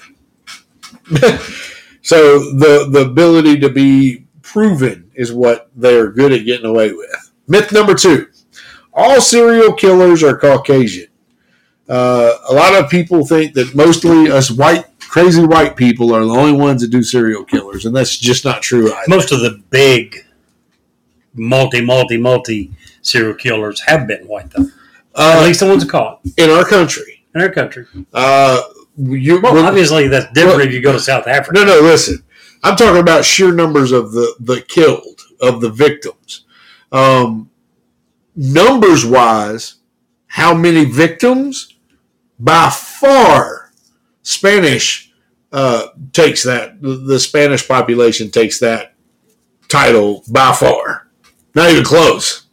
so the the ability to be proven is what they're good at getting away with myth number two all serial killers are Caucasian. Uh, a lot of people think that mostly us white, crazy white people are the only ones that do serial killers, and that's just not true either. Most of the big multi, multi, multi serial killers have been white, though. At Uh, least the ones caught in our country, in our country. uh, you, Well, obviously, that's different well- if you go to South Africa. no, no, listen. I'm talking about sheer numbers of the the killed of the victims. Um, numbers wise, how many victims? By far, Spanish uh, takes that. The the Spanish population takes that title by far. Not even close.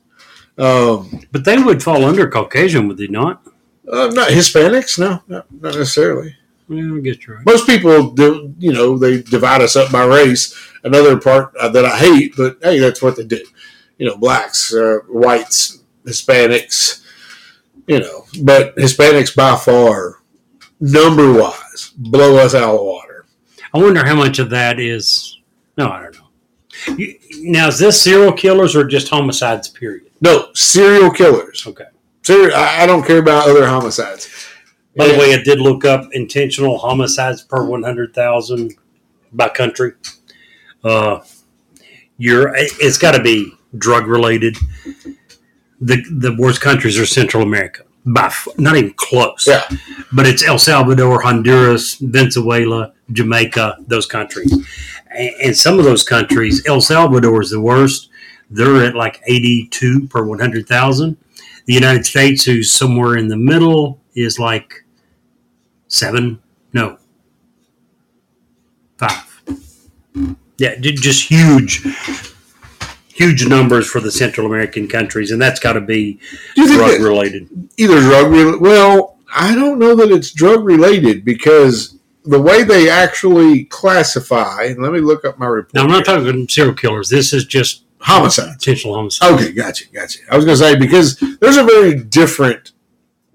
Um, But they would fall under Caucasian, would they not? Uh, not Hispanics, no, not, not necessarily. Yeah, I guess you're right. most people do you know they divide us up by race another part uh, that i hate but hey that's what they do you know blacks uh, whites hispanics you know but hispanics by far number wise blow us out of the water I wonder how much of that is. No, I don't know. You, now, is this serial killers or just homicides? Period. no serial killers Okay. Ser- I, I don't care about other homicides By the way, I did look up intentional homicides per one hundred thousand by country. Uh, you're it's got to be drug related. The the worst countries are Central America by f- not even close. Yeah. but it's El Salvador, Honduras, Venezuela, Jamaica, those countries, and, and some of those countries, El Salvador is the worst. They're at like eighty two per one hundred thousand. The United States, who's somewhere in the middle, is like seven, no, five. Yeah, just huge, huge numbers for the Central American countries, and that's got to be do you think drug related. either drug related well i don't know that it's drug related because the way they actually classify let me look up my report Now, I'm not here. talking serial killers. This is just homicide potential homicide. Okay, gotcha, gotcha. I was going to say because there's a very different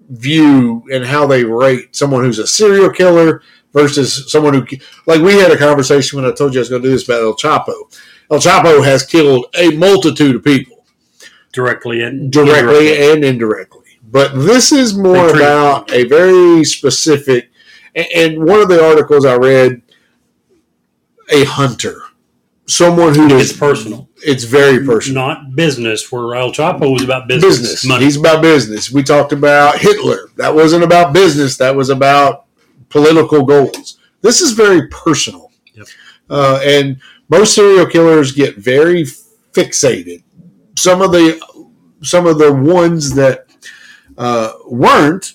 view in how they rate someone who's a serial killer versus someone who, like, we had a conversation when I told you I was going to do this about El Chapo. El Chapo has killed a multitude of people, directly and directly indirectly. and indirectly. But this is more about a very specific. And one of the articles I read, a hunter, someone who is It's personal, It's very personal. not business. Where El Chapo was about business, business. money. He's about business. We talked about Hitler. That wasn't about business. That was about political goals. This is very personal. Yep. Uh, and most serial killers get very fixated. Some of the some of the ones that uh, weren't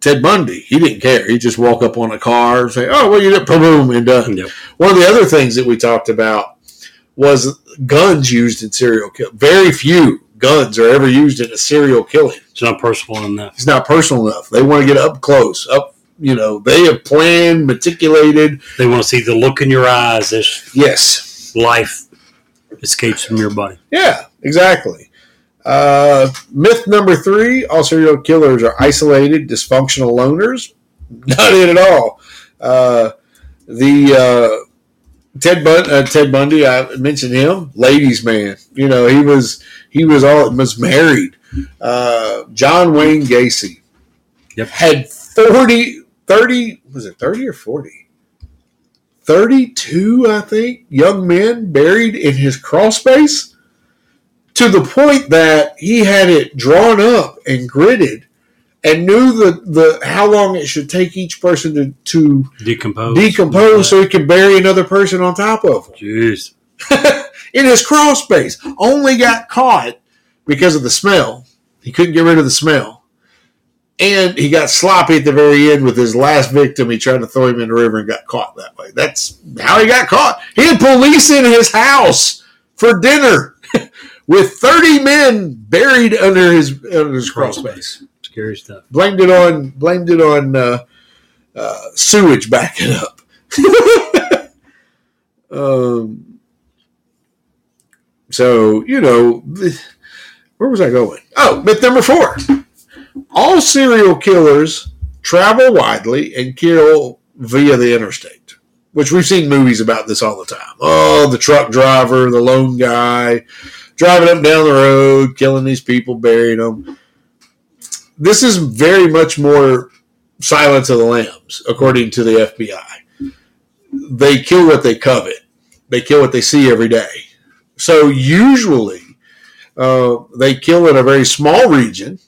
Ted Bundy. He didn't care. He just walk up on a car, and say, "Oh, well, you did," boom, boom, and done. Yep. One of the other things that we talked about was guns used in serial kill. Very few guns are ever used in a serial killing. It's not personal enough. It's not personal enough. They want to get up close, up. You know, they have planned, meticulated. They want to see the look in your eyes as Yes, life escapes from your body. yeah, exactly. Uh, myth number three: all serial killers are isolated, dysfunctional loners. Not it at all. Uh, the uh, Ted Bun- uh, Ted Bundy, I mentioned him, ladies' man. You know, he was he was all was married. Uh, John Wayne Gacy, Yep. had 40, 30, was it thirty or forty? Thirty-two, I think, young men buried in his crawl space, to the point that he had it drawn up and gridded, and knew the the how long it should take each person to to Decompose. decompose so he could bury another person on top of him. Jeez. in his crawl space. Only got caught because of the smell. He couldn't get rid of the smell. And he got sloppy at the very end with his last victim. He tried to throw him in the river and got caught that way. That's how he got caught. He had police in his house for dinner with 30 men buried under his under his crawl space. Scary stuff. Blamed it on blamed it on uh, uh, sewage backing up. um, so you know, where was I going? Oh, myth number four: all serial killers travel widely and kill via the interstate. Which we've seen movies about this all the time. Oh, the truck driver, the lone guy, driving and down the road, killing these people, burying them this is very much more Silence of the Lambs, according to the FBI. They kill what they covet. They kill what they see every day. So usually, uh, they kill in a very small region,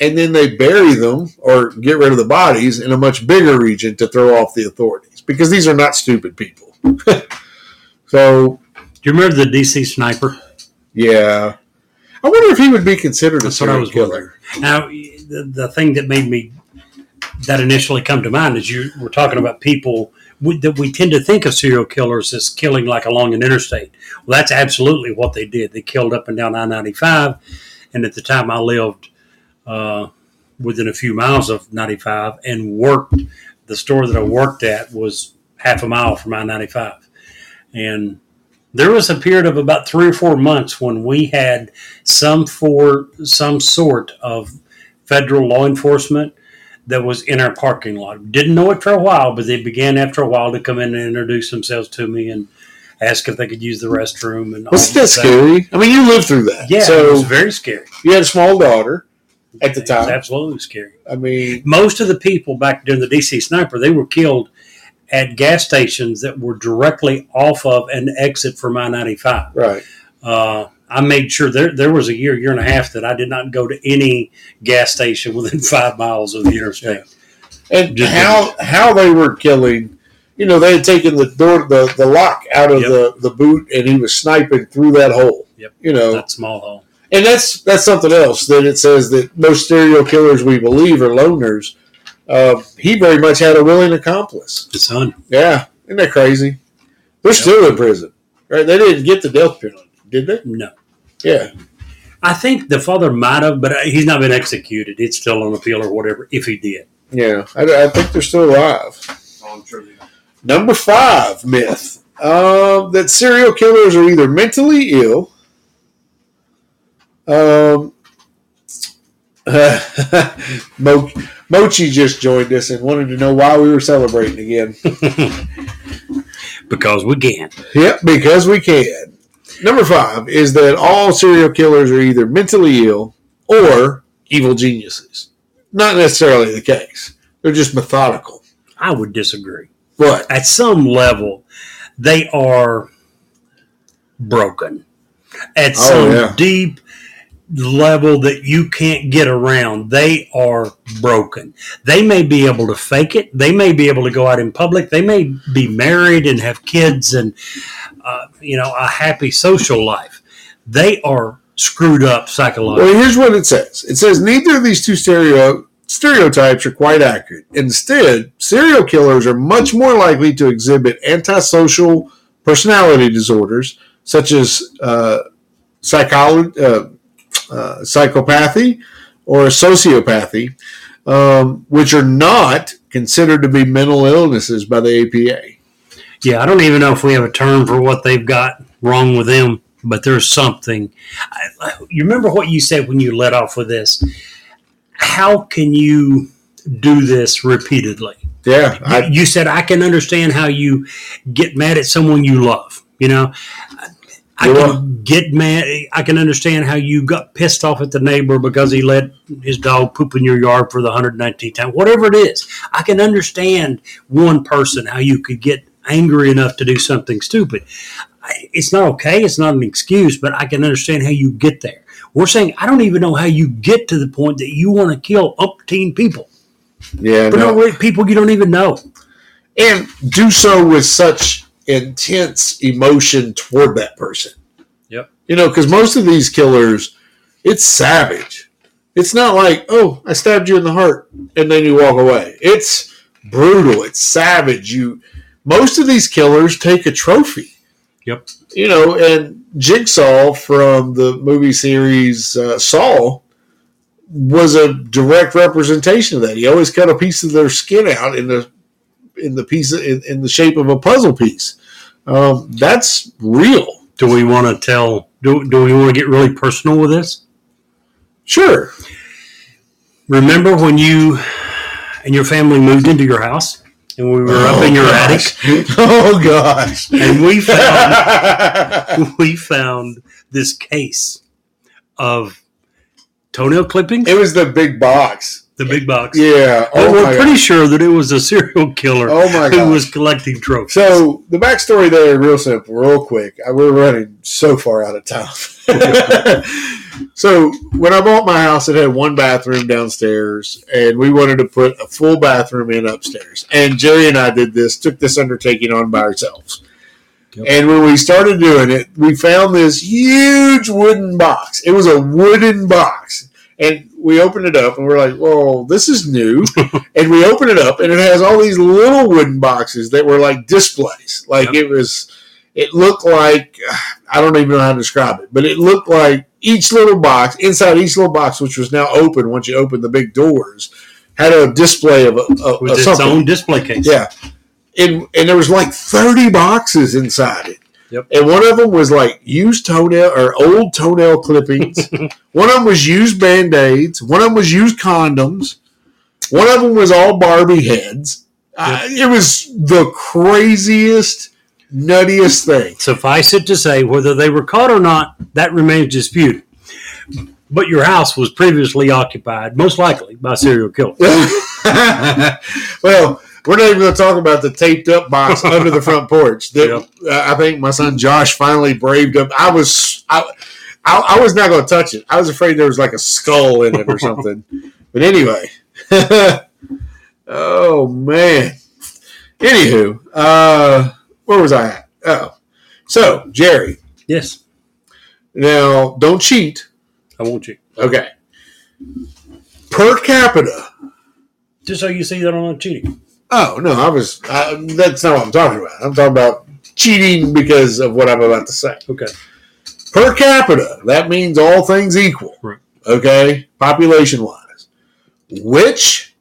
and then they bury them or get rid of the bodies in a much bigger region to throw off the authorities because these are not stupid people. so Do you remember the DC sniper? Yeah, I wonder if he would be considered a That's what I serial was killer. wondering. Now, the, the thing that made me that initially come to mind is you were talking about people we, that we tend to think of serial killers as killing like along an interstate. Well, that's absolutely what they did. They killed up and down I ninety five, and at the time I lived uh, within a few miles of ninety five and worked. The store that I worked at was half a mile from I ninety five, and there was a period of about three or four months when we had some for some sort of federal law enforcement that was in our parking lot. Didn't know it for a while, but they began after a while to come in and introduce themselves to me and ask if they could use the restroom and Wasn't that scary? I mean, you lived through that. Yeah, So it was very scary. you had a small daughter at the It was time. absolutely scary. I mean, Most of the people back during the DC sniper, they were killed at gas stations that were directly off of an exit from I ninety five. right. uh, I made sure there there was a year, year and a half that I did not go to any gas station within five miles of the interstate. And Just- how how they were killing, you know, they had taken the door the, the lock out of Yep. the, the boot and he was sniping through that hole. Yep. You know, That small hole. and that's that's something else. That it says that most serial killers we believe are loners. Uh, he very much had a willing accomplice. The son. Yeah, isn't that crazy? They're Yep. still in prison, right? They didn't get the death penalty, did they? No. Yeah. I think the father might have, but he's not been executed. It's still on appeal or whatever, if he did. Yeah, I, I think they're still alive. Number five myth um, that serial killers are either mentally ill. Um, Mo- Mochi just joined us and wanted to know why we were celebrating again. because we can. Yep, because we can. Number five is that all serial killers are either mentally ill or evil geniuses. Not necessarily the case. They're just methodical. I would disagree. But At some level, they are broken. At Oh, some yeah. deep level that you can't get around, they are broken. They may be able to fake it. They may be able to go out in public. They may be married and have kids and, uh, you know, a happy social life. They are screwed up psychologically. Well, here's what it says. It says neither of these two stereo stereotypes are quite accurate. Instead, serial killers are much more likely to exhibit antisocial personality disorders such as uh, psycholo- uh, uh, psychopathy or sociopathy, um, which are not considered to be mental illnesses by the APA. Yeah, I don't even know if we have a term for what they've got wrong with them, but there's something. I, you remember what you said when you let off with this? How can you do this repeatedly? Yeah, I, you said I can understand how you get mad at someone you love. You know, I You're can get mad. I can understand how you got pissed off at the neighbor because he let his dog poop in your yard for the 119th time. Whatever it is, I can understand one person how you could get angry enough to do something stupid. It's not okay. It's not an excuse, but I can understand how you get there. We're saying I don't even know how you get to the point that you want to kill umpteen people, yeah, but no. no, people you don't even know. and do so with such intense emotion toward that person. Yep. You know, because most of these killers, it's savage. It's not like, oh, I stabbed you in the heart and then you walk away. It's brutal. It's savage. You, most of these killers take a trophy. Yep. You know, and Jigsaw from the movie series uh, Saw was a direct representation of that. He always cut a piece of their skin out in the in the piece in, in the shape of a puzzle piece. Um, that's real. Do we want to tell? Do, do we want to get really personal with this? Sure. Remember when you and your family moved into your house and we were up in your attic Oh gosh. and we found we found this case of toenail clippings, it was the big box. The big box. Yeah. Oh we're pretty gosh. sure that it was a serial killer Oh my who was collecting trophies. So the backstory there, real simple, real quick. We're running so far out of time. so when I bought my house, it had one bathroom downstairs, and we wanted to put a full bathroom in upstairs. And Jerry and I did this, took this undertaking on by ourselves. Yep. And when we started doing it, we found this huge wooden box. It was a wooden box. And we opened it up and we're like, well, this is new. and we open it up and it has all these little wooden boxes that were like displays. Like Yep. it was, it looked like, I don't even know how to describe it, but it looked like each little box, inside each little box, which was now open once you open the big doors, had a display of, a, with of its something. own display case. Yeah. And, and there was like 30 boxes inside it. Yep. And one of them was like used toenail or old toenail clippings. one of them was used band aids. One of them was used condoms. One of them was all Barbie heads. Uh, it was the craziest, nuttiest thing. Suffice it to say, whether they were caught or not, that remains disputed. But your house was previously occupied, most likely, by serial killer. well, we're not even going to talk about the taped up box under the front porch. That uh, I think my son Josh finally braved up. I was I, I, I was not going to touch it. I was afraid there was like a skull in it or something. but anyway, oh man. Anywho, uh, where was I at? Oh, so Jerry. Yes, Now, don't cheat. I want you. Okay. Per capita. Just so you see that I'm not cheating. Oh no, I was. I, that's not what I'm talking about. I'm talking about cheating because of what I'm about to say. Okay. Per capita, that means all things equal. Right. Okay, population wise, which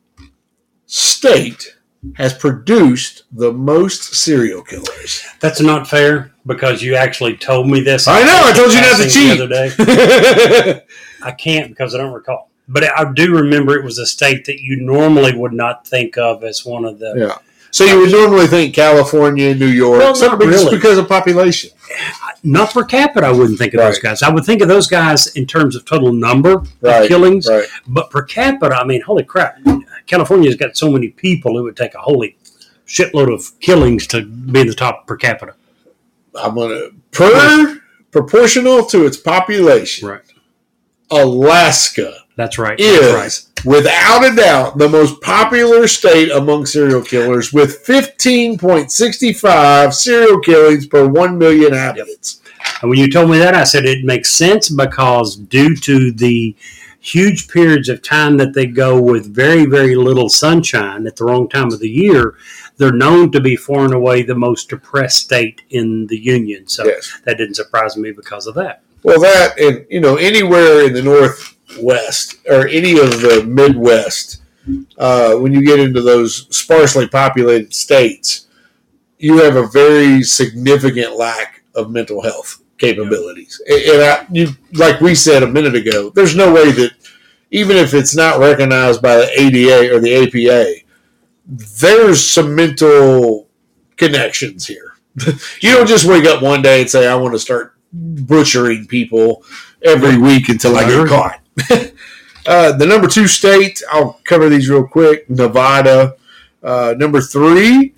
state has produced the most serial killers? That's not fair because you actually told me this. I know, I told you not to cheat. The other day. I can't because I don't recall. But I do remember it was a state that you normally would not think of as one of the. yeah. So you would normally think California, New York, Well, not something just because of population. Not per capita, I wouldn't think of those guys. I would think of those guys in terms of total number Right, of killings. Right. But per capita, I mean, holy crap! California's got so many people; it would take a holy shitload of killings to be in the top per capita. I'm gonna per proportional to its population. Right. Alaska That's right. That's right. is without a doubt the most popular state among serial killers with 15.65 serial killings per 1 million inhabitants. And when you told me that, I said it makes sense because due to the huge periods of time that they go with very, very little sunshine at the wrong time of the year, they're known to be far and away the most depressed state in the Union. So Yes. that didn't surprise me because of that. Well, that and you know anywhere in the northwest or any of the Midwest, uh, when you get into those sparsely populated states, you have a very significant lack of mental health capabilities. And and I, you, like we said a minute ago, there's no way that even if it's not recognized by the ADA or the APA, there's some mental connections here. you don't just wake up one day and say, I want to start butchering people every week until I get caught. uh, the number two state, I'll cover these real quick Nevada. Uh, number three,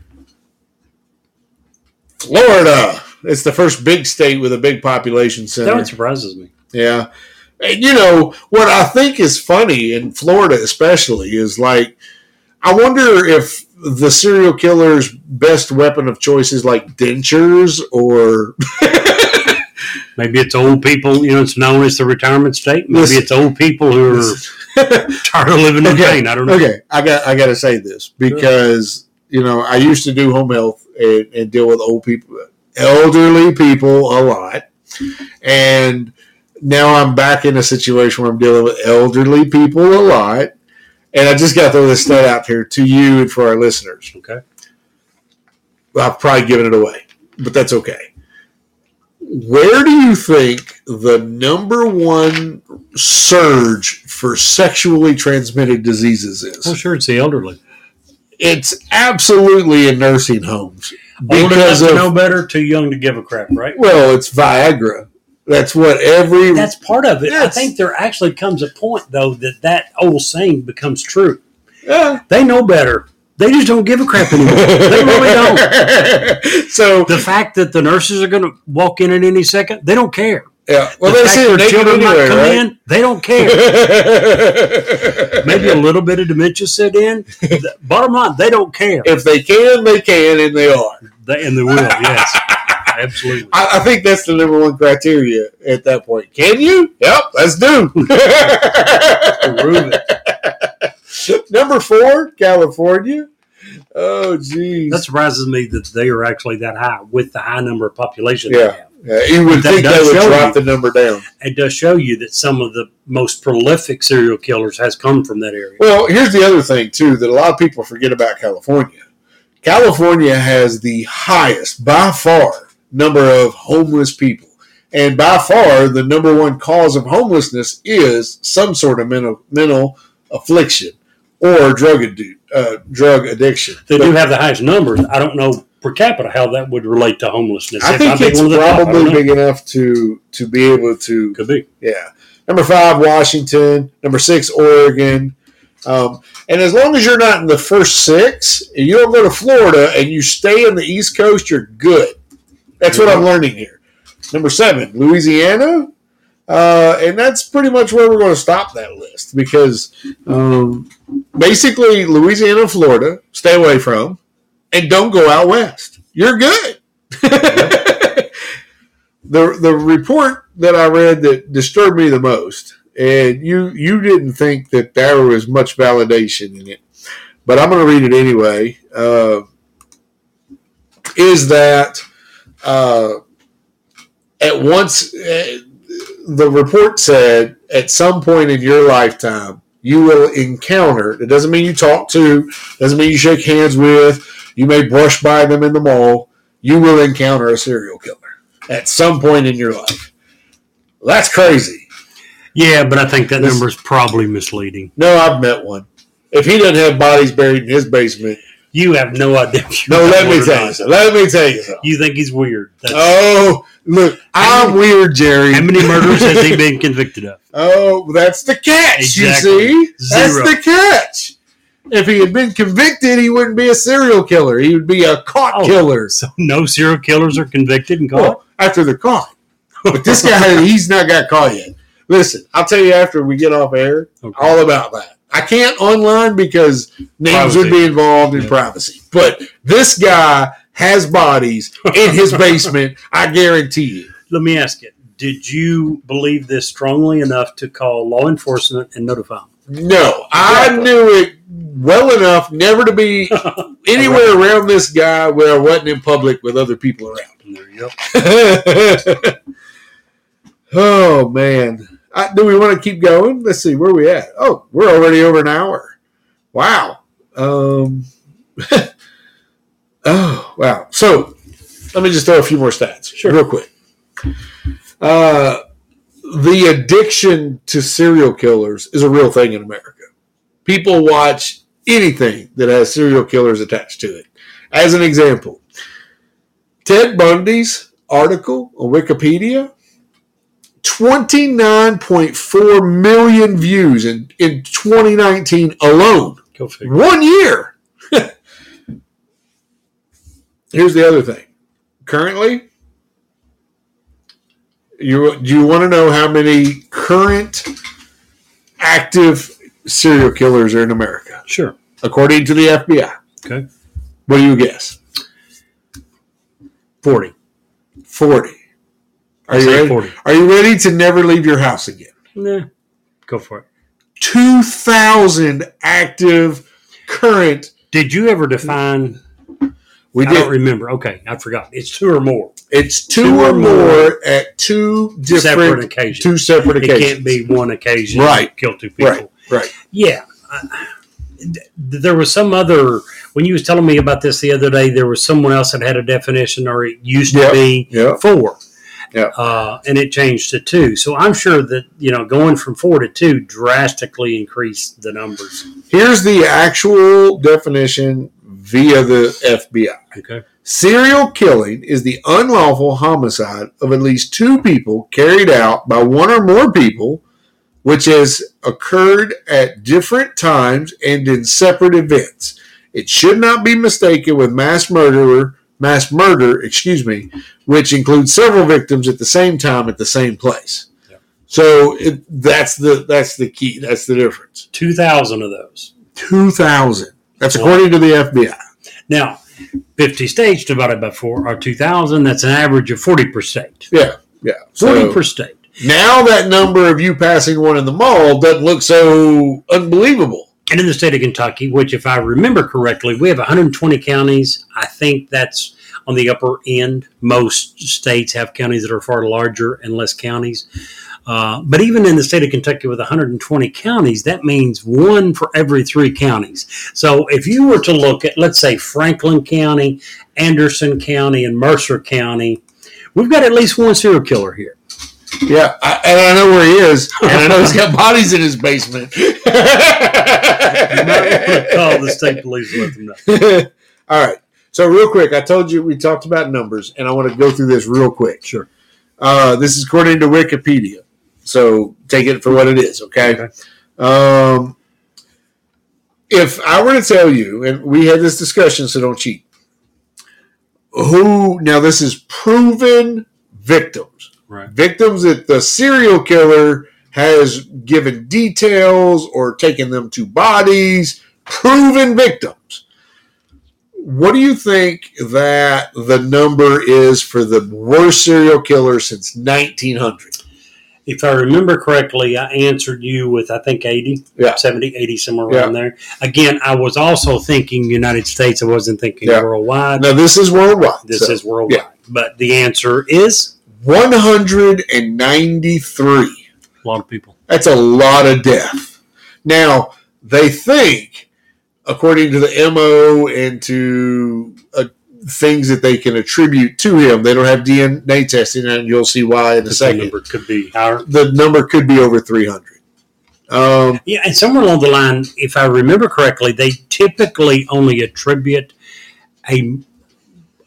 Florida. It's the first big state with a big population center. That surprises me. Yeah. And you know, what I think is funny in Florida, especially, is like, I wonder if the serial killer's best weapon of choice is like dentures or. Maybe it's old people, you know, it's known as the retirement state. Maybe Listen. it's old people who are tired of living in Okay. pain. I don't know. Okay, I got I got to say this because you know I used to do home health and, and deal with old people, elderly people a lot, and now I'm back in a situation where I'm dealing with elderly people a lot, and I just got to throw this stat out here to you and for our listeners. Okay. Well, I've probably given it away, but that's okay. Where do you think the number one surge for sexually transmitted diseases is? Well, sure, it's the elderly. It's absolutely in nursing homes Old enough because to of know better, too young to give a crap, right? well, it's Viagra. That's what every That's part of it. I think there actually comes a point, though, that that old saying becomes true. yeah. They know better. They just don't give a crap anymore. they really don't. so The fact that the nurses are going to walk in at any second, they don't care. yeah, well, the they fact say their children might anyway, come right? in, they don't care. Maybe a little bit of dementia set in. Bottom line, they don't care. if they can, they can, and they are. They, and they will, yes. Absolutely. I, I think that's the number one criteria at that point. Can you? Yep, let's do. Prove it. number four, California. Oh, geez. That surprises me that they are actually that high with the high number of population they Yeah. have. Yeah, you would That think they would drop you. the number down. It does show you that some of the most prolific serial killers has come from that area. Well, here's the other thing too that a lot of people forget about California. California has the highest, by far, number of homeless people, and by far the number one cause of homelessness is some sort of mental mental affliction or drug addu- uh, drug addiction. They But do have the highest numbers. I don't know per capita how that would relate to homelessness. I think it's one of the top. Probably big enough to to be able to Could be. Yeah. Number five, Washington. Number six, Oregon. Um, and as long as you're not in the first six, and you don't go to Florida and you stay in the East Coast, you're good. That's what I'm learning here. Number seven, Louisiana. Uh, and that's pretty much where we're going to stop that list because um, basically Louisiana and Florida, stay away from, and don't go out west. You're good. the the report that I read that disturbed me the most, and you you didn't think that there was much validation in it, but I'm going to read it anyway. Uh, is that uh, at once uh, the report said at some point in your lifetime you will encounter. It doesn't mean you talk to, doesn't mean you shake hands with. You may brush by them in the mall. You will encounter a serial killer at some point in your life. That's crazy. Yeah, but I think that number is probably misleading. No, I've met one. If he doesn't have bodies buried in his basement, You have no idea. no, let me tell you something. Let me tell you something. You think he's weird. That's, Oh, look, I'm weird, Jerry. How many murders has he been convicted of? Oh, that's the catch. Exactly. You see, Zero. that's the catch. If he had been convicted, he wouldn't be a serial killer. He would be a caught Oh. killer. So no serial killers are convicted and caught. Well, after they're caught. But this guy, he's not got caught yet. Listen, I'll tell you after we get off air Okay. all about that. I can't online because names Privacy. would be involved in Yeah. privacy. But this guy has bodies in his basement. I guarantee you. Let me ask you: Did you believe this strongly enough to call law enforcement and notify them? No, I knew it well enough never to be anywhere around this guy where I wasn't in public with other people around. There you go. oh man, I, do we want to keep going? Let's see where we at. Oh, we're already over an hour. Wow. Um. Oh wow. So let me just throw a few more stats, Sure. real quick. Uh, the addiction to serial killers is a real thing in America. People watch anything that has serial killers attached to it. As an example, Ted Bundy's article on Wikipedia 29.4 million views in, in 2019 alone. One year. Here's the other thing. Currently, you do you want to know how many current active serial killers are in America? Sure. According to the FBI. Okay. What do you guess? 40. 40. Are you ready? 40. Are you ready to never leave your house again? Nah. Go for it. 2,000 active current. Did you ever define? We I don't remember. Okay, I forgot. It's two or more. It's two, Two or or more at two different, Separate occasions. two separate occasions. It can't be one occasion. Right. Kill two people. Right, right. Yeah. I- there was some other when you was telling me about this the other day. There was someone else that had a definition, or it used Yep. to be Yeah. four. Yep. Uh, and it changed to two. So I'm sure that you know going from four to two drastically increased the numbers. Here's the actual definition via the FBI. Okay. Serial killing is the unlawful homicide of at least two people carried out by one or more people, which has occurred at different times and in separate events. It should not be mistaken with mass murderer, mass murder, excuse me, which includes several victims at the same time at the same place. Yeah. So it, that's the that's the key. That's the difference. Two thousand of those. Two thousand. That's according to the FBI. Now, 50 states divided by four are 2,000. That's an average of 40 per state. Yeah, yeah. 40 So- per state. Now that number of you passing one in the mall doesn't look so unbelievable. And in the state of Kentucky, which, if I remember correctly, we have 120 counties. I think that's on the upper end. Most states have counties that are far larger and less counties. Uh, but even in the state of Kentucky with 120 counties, that means one for every three counties. So if you were to look at, let's say, Franklin County, Anderson County, and Mercer County, we've got at least one serial killer here. Yeah, I, and I know where he is, and I know he's got bodies in his basement. You might want to call the state police and let them know. All right. So real quick, I told you we talked about numbers, and I want to go through this real quick. Sure. Uh, this is according to Wikipedia, so take it for what it is. Okay. Okay. Um, if I were to tell you, and we had this discussion, so don't cheat. Who now? This is proven victims, Right. victims that the serial killer has given details or taken them to bodies. Proven victims. What do you think that the number is for the worst serial killer since 1900? If I remember correctly, I answered you with, I think, 80, Yeah. 70, 80, somewhere Yeah. around there. Again, I was also thinking United States. I wasn't thinking Yeah. worldwide. Now this is worldwide. This so is worldwide. But the answer is 193. a lot of people. That's a lot of death. Now, they think, according to the MO and to uh, things that they can attribute to him, they don't have DNA testing, and you'll see why in a second. The number could be higher. The number could be over 300. Um, Yeah, and somewhere along the line, if I remember correctly, they typically only attribute a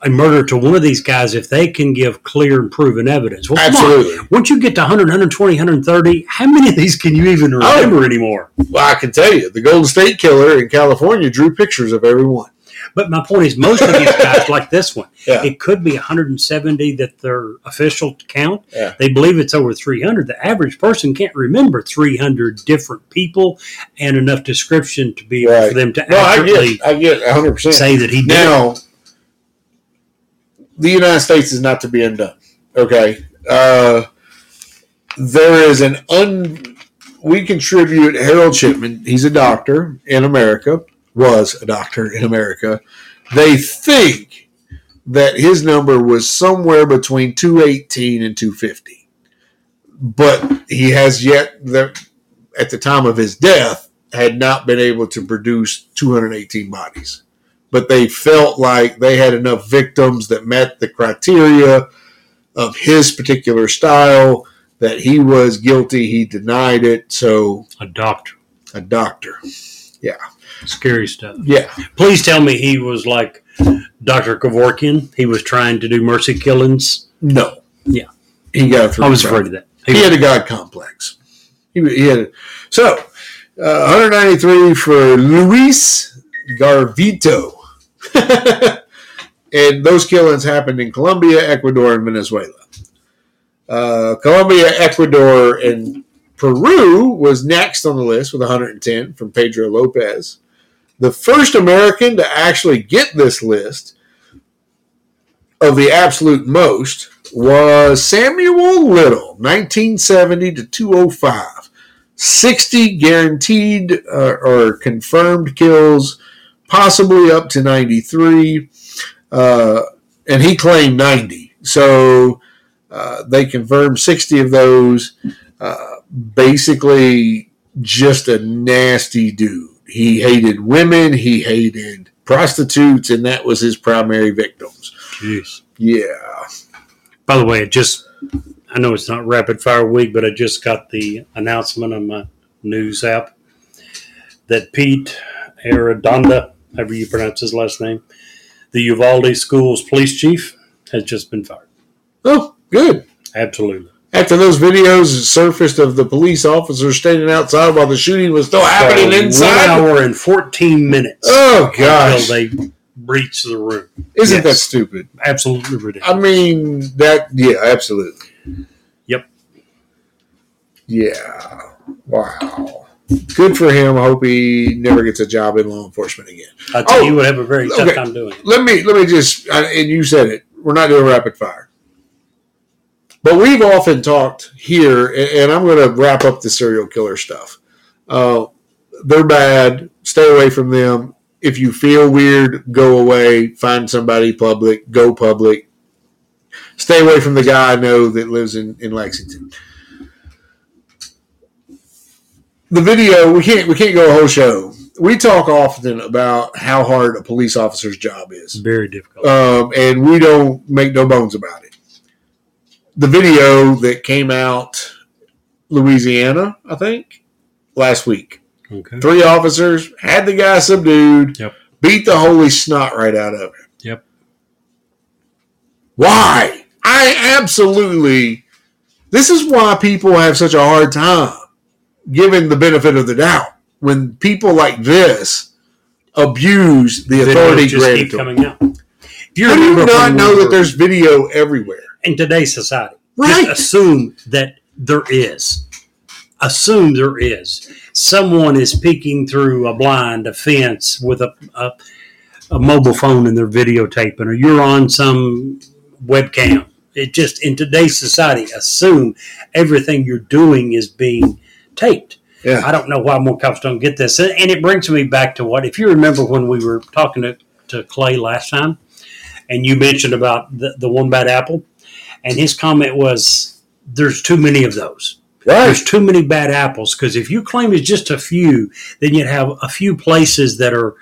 a murder to one of these guys if they can give clear and proven evidence. Well, come on. absolutely. Once you get to 100, 120, 130, how many of these can you even remember anymore? Well, I can tell you, the Golden State Killer in California drew pictures of every one. But my point is, most of these guys, like this one, Yeah. it could be 170 that their official count. Yeah. They believe it's over 300. The average person can't remember 300 different people and enough description to be able Right. for them to No, I accurately get, I get 100. percent say that he did. Now, the United States is not to be undone. Okay, uh, there is an un. We contribute Harold Shipman. He's a doctor in America. Was a doctor in America. They think that his number was somewhere between 218 and 250, but he has yet at the time of his death had not been able to produce 218 bodies but they felt like they had enough victims that met the criteria of his particular style that he was guilty. He denied it. So A doctor. a doctor, yeah. Scary stuff. Yeah, Please tell me he was like Dr. Kevorkian. He was trying to do mercy killings. no, Yeah. he got through. I was afraid of that. He had a god complex. He, he had a, so uh, 193 for Luis Garavito, and those killings happened in Colombia, Ecuador, and Venezuela. Uh, Colombia, Ecuador, and Peru was next on the list with 110 from Pedro Lopez. The first American to actually get this list of the absolute most was Samuel Little, 1970 to 205. 60 guaranteed uh, or confirmed kills, possibly up to 93. Uh, and he claimed 90. So uh, they confirmed 60 of those. Uh, basically, just a nasty dude. He hated women, he hated prostitutes, and that was his primary victims. Jeez. Yeah. By the way, it just, I know it's not rapid fire week, but I just got the announcement on my news app that Pete Arredondo, however you pronounce his last name, the Uvalde Schools police chief, has just been fired. Oh, good. Absolutely. After those videos surfaced of the police officers standing outside while the shooting was still happening So, inside. One hour and 14 minutes Oh gosh, until they breach the room. isn't that stupid? Absolutely ridiculous. I mean, that yeah, absolutely. Yep. Yeah. Wow. Good for him. I hope he never gets a job in law enforcement again. I tell Oh, you, you would have a very tough okay. time doing it. Let me let me just I- and you said it. We're not doing rapid fire, but we've often talked here, and, I'm going to wrap up the serial killer stuff. Uh, they're bad. Stay away from them. If you feel weird, go away. Find somebody public. Go public. Stay away from the guy I know that lives in, in Lexington. The video we can't we can't go a whole show. We talk often about how hard a police officer's job is very difficult. um, and we don't make no bones about it. The video that came out, Louisiana, I think, last week. okay. Three officers had the guy subdued, Yep. beat the holy snot right out of him. Yep. Why? I absolutely. This is why people have such a hard time giving the benefit of the doubt when people like this abuse the authority Videos just keep granted. to them. coming out. If you How do you not know that there's video everywhere? In today's society. Right. Just assume that there is. Assume there is. Someone is peeking through a blind, a fence with a, a, a mobile phone and they're videotaping, or you're on some webcam. It just, in today's society, assume everything you're doing is being taped. Yeah. I don't know why more cops don't get this. And it brings me back to what, if you remember when we were talking to, to Clay last time, and you mentioned about the, the one bad apple, and his comment was, "There's too many of those. There's too many bad apples. Because if you claim it's just a few, then you'd have a few places that are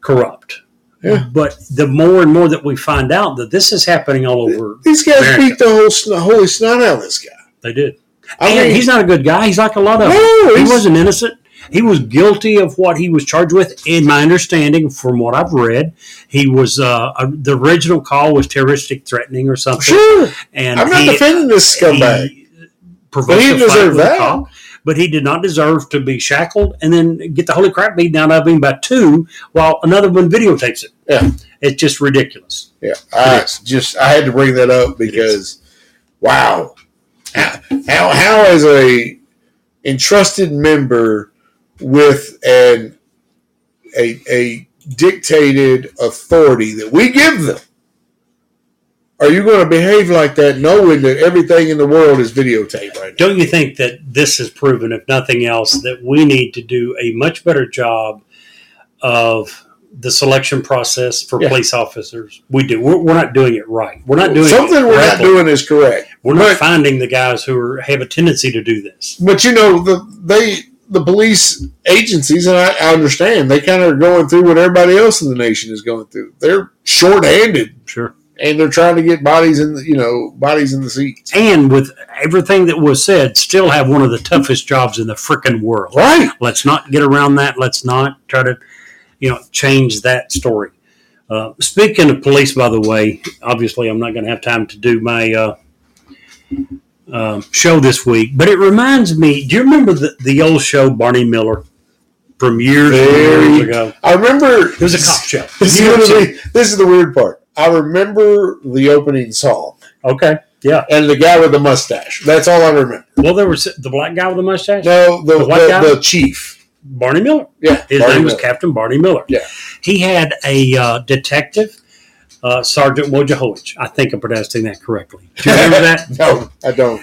corrupt. Yeah. But the more and more that we find out that this is happening all over, These guys America. beat the whole sn- holy snot out of this guy. they did. I and mean, he's not a good guy. He's like a lot of no, He wasn't innocent. He was guilty of what he was charged with. In my understanding, from what I've read, he was uh, a, the original call was terroristic threatening or something. Sure, And I'm not he, defending this scumbag. he But he a didn't deserve that. but he did not deserve to be shackled and then get the holy crap beaten out of him by two while another one videotapes it. Yeah. It's just ridiculous. Yeah, I just I had to bring that up because, wow, how how, how as a entrusted member with an a a dictated authority that we give them, are you going to behave like that, knowing that everything in the world is videotaped right now? Don't you think that this has proven, if nothing else, that we need to do a much better job of the selection process for Yeah. police officers? We do. We're, we're not doing it right. We're not doing Something we're not doing is correct. We're not finding the guys who are, have a tendency to do this. But you know the they the police agencies, and I, I understand they kind of are going through what everybody else in the nation is going through. They're short-handed, Sure. and they're trying to get bodies in the you know bodies in the seats. And with everything that was said, still have one of the toughest jobs in the frickin' world. Right? Let's not get around that. Let's not try to you know, change that story. Uh, speaking of police, by the way, obviously I'm not going to have time to do my uh, uh, show this week, but it reminds me. Do you remember the, the old show Barney Miller from years, Very- years ago? I remember It was a cop show. This is, gonna be, this is the weird part. I remember the opening song Okay, yeah. and the guy with the mustache. That's all I remember. Well, there was the black guy with the mustache, No, the The white guy? the, the chief. Barney Miller. Yeah, His Barney name was Captain Barney Miller. Yeah. He had a uh, detective, uh, Sergeant Wojciehowicz. I think I'm pronouncing that correctly. Do you remember that? No, I don't.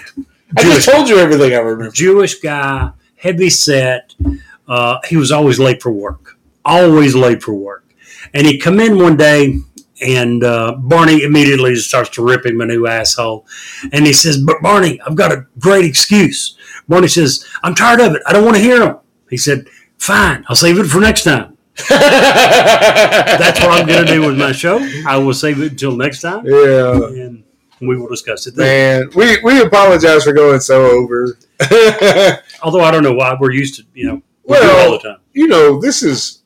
I Jewish. just told you everything I remember. Jewish guy, heavy set. Uh, he was always late for work. Always late for work. And he come in one day, and uh, Barney immediately starts to rip him a new asshole. And he says, "But Barney, I've got a great excuse." Barney says, "I'm tired of it. I don't want to hear him." He said, "Fine, I'll save it for next time." That's what I'm going to do with my show. I will save it until next time, Yeah, and we will discuss it then. man. We we apologize for going so over. Although I don't know why we're used to, you know, we do it Well, all the time. you know, this is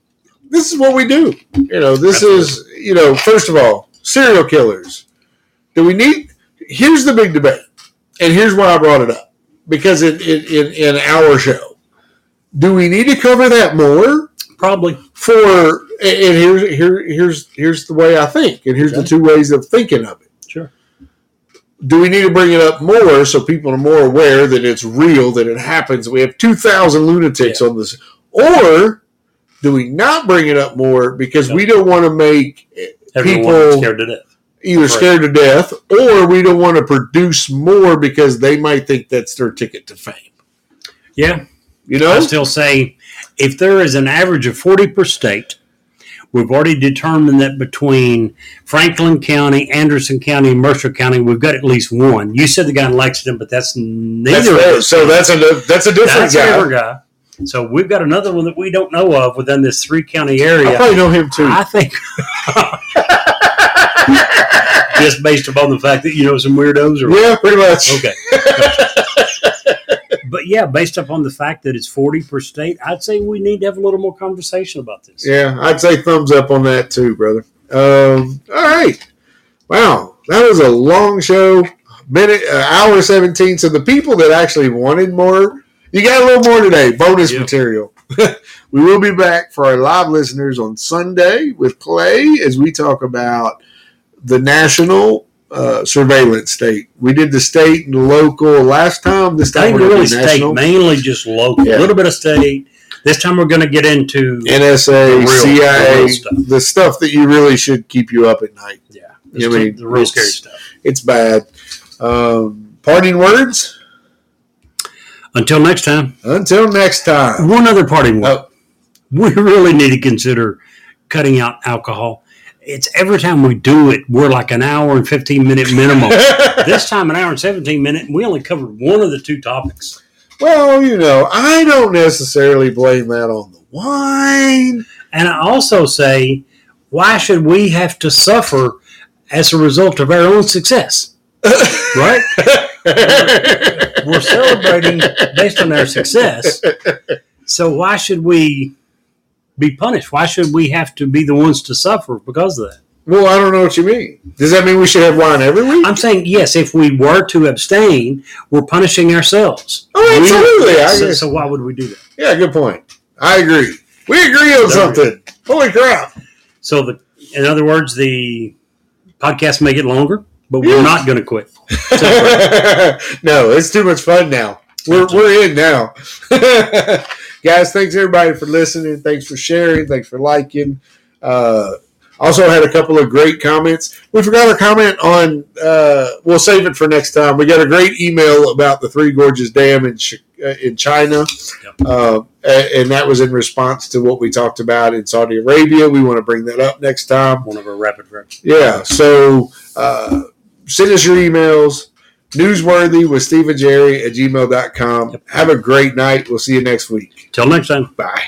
this is what we do. You know, this is you know, first of all, serial killers. Do we need? Here's the big debate, and here's why I brought it up because in in, in our show, do we need to cover that more? Probably. For and here's here here's here's the way I think, and here's the two ways of thinking of it. Sure. Do we need to bring it up more so people are more aware that it's real, that it happens? We have 2,000 lunatics on this. Or do we not bring it up more because No. we don't want to make Everyone People- scared to death. either Right. scared to death or we don't want to produce more because they might think that's their ticket to fame? Yeah. You know, I still say if there is an average of 40 per state, we've already determined that between Franklin County, Anderson County, and Mercer County, we've got at least one. You said the guy in Lexington, but that's That's neither us. so that's a that's a different That's a guy. different guy. So we've got another one that we don't know of within this three county I area. probably know him too. I think just based upon the fact that you know some weirdos or yeah, pretty much. Okay. but yeah, based upon the fact that it's 40 per state, I'd say we need to have a little more conversation about this. Yeah, I'd say thumbs up on that too, brother. Um, all right. Wow, that was a long show. Minute, uh, hour seventeen. So the people that actually wanted more, you got a little more today. Bonus Yeah. material. we will be back for our live listeners on Sunday with Clay as we talk about the national uh, surveillance state. We did the state and the local last time. This I time we're really state, national. mainly just local, a Yeah. little bit of state. This time we're going to get into NSA, The real- the CIA, real stuff. the stuff that you really should keep you up at night. yeah, You the, mean, the real it's- scary stuff. It's bad. Um, parting words. Until next time, Until next time. one other parting word. Oh, We really need to consider cutting out alcohol. It's every time we do it, we're like an hour and 15 minute minimum. this time, an hour and 17 minute, and we only covered one of the two topics. well, you know, I don't necessarily blame that on the wine. And I also say, why should we have to suffer as a result of our own success? Right? We're celebrating based on our success. So why should we be punished? Why should we have to be the ones to suffer because of that? well, I don't know what you mean. Does that mean we should have wine every week? I'm saying yes. If we were to abstain, we're punishing ourselves. Oh, absolutely. We- I so, so why would we do that? Yeah, good point. I agree. We agree on something. Holy crap. So the, in other words, the podcast may get longer, but we're Yeah. not going to quit. no, it's too much fun now. We're, we're in now. Guys, thanks everybody for listening. Thanks for sharing. Thanks for liking. Uh, also had a couple of great comments. We forgot a comment on, uh, we'll save it for next time. We got a great email about the Three Gorges Dam in, uh, in China. Uh, and that was in response to what we talked about in Saudi Arabia. We want to bring that up next time. One of our rapid fire. Yeah. So uh, send us your emails. Newsworthy with Steve and Jerry at gmail.com. Yep. Have a great night. We'll see you next week. Till next time. Bye.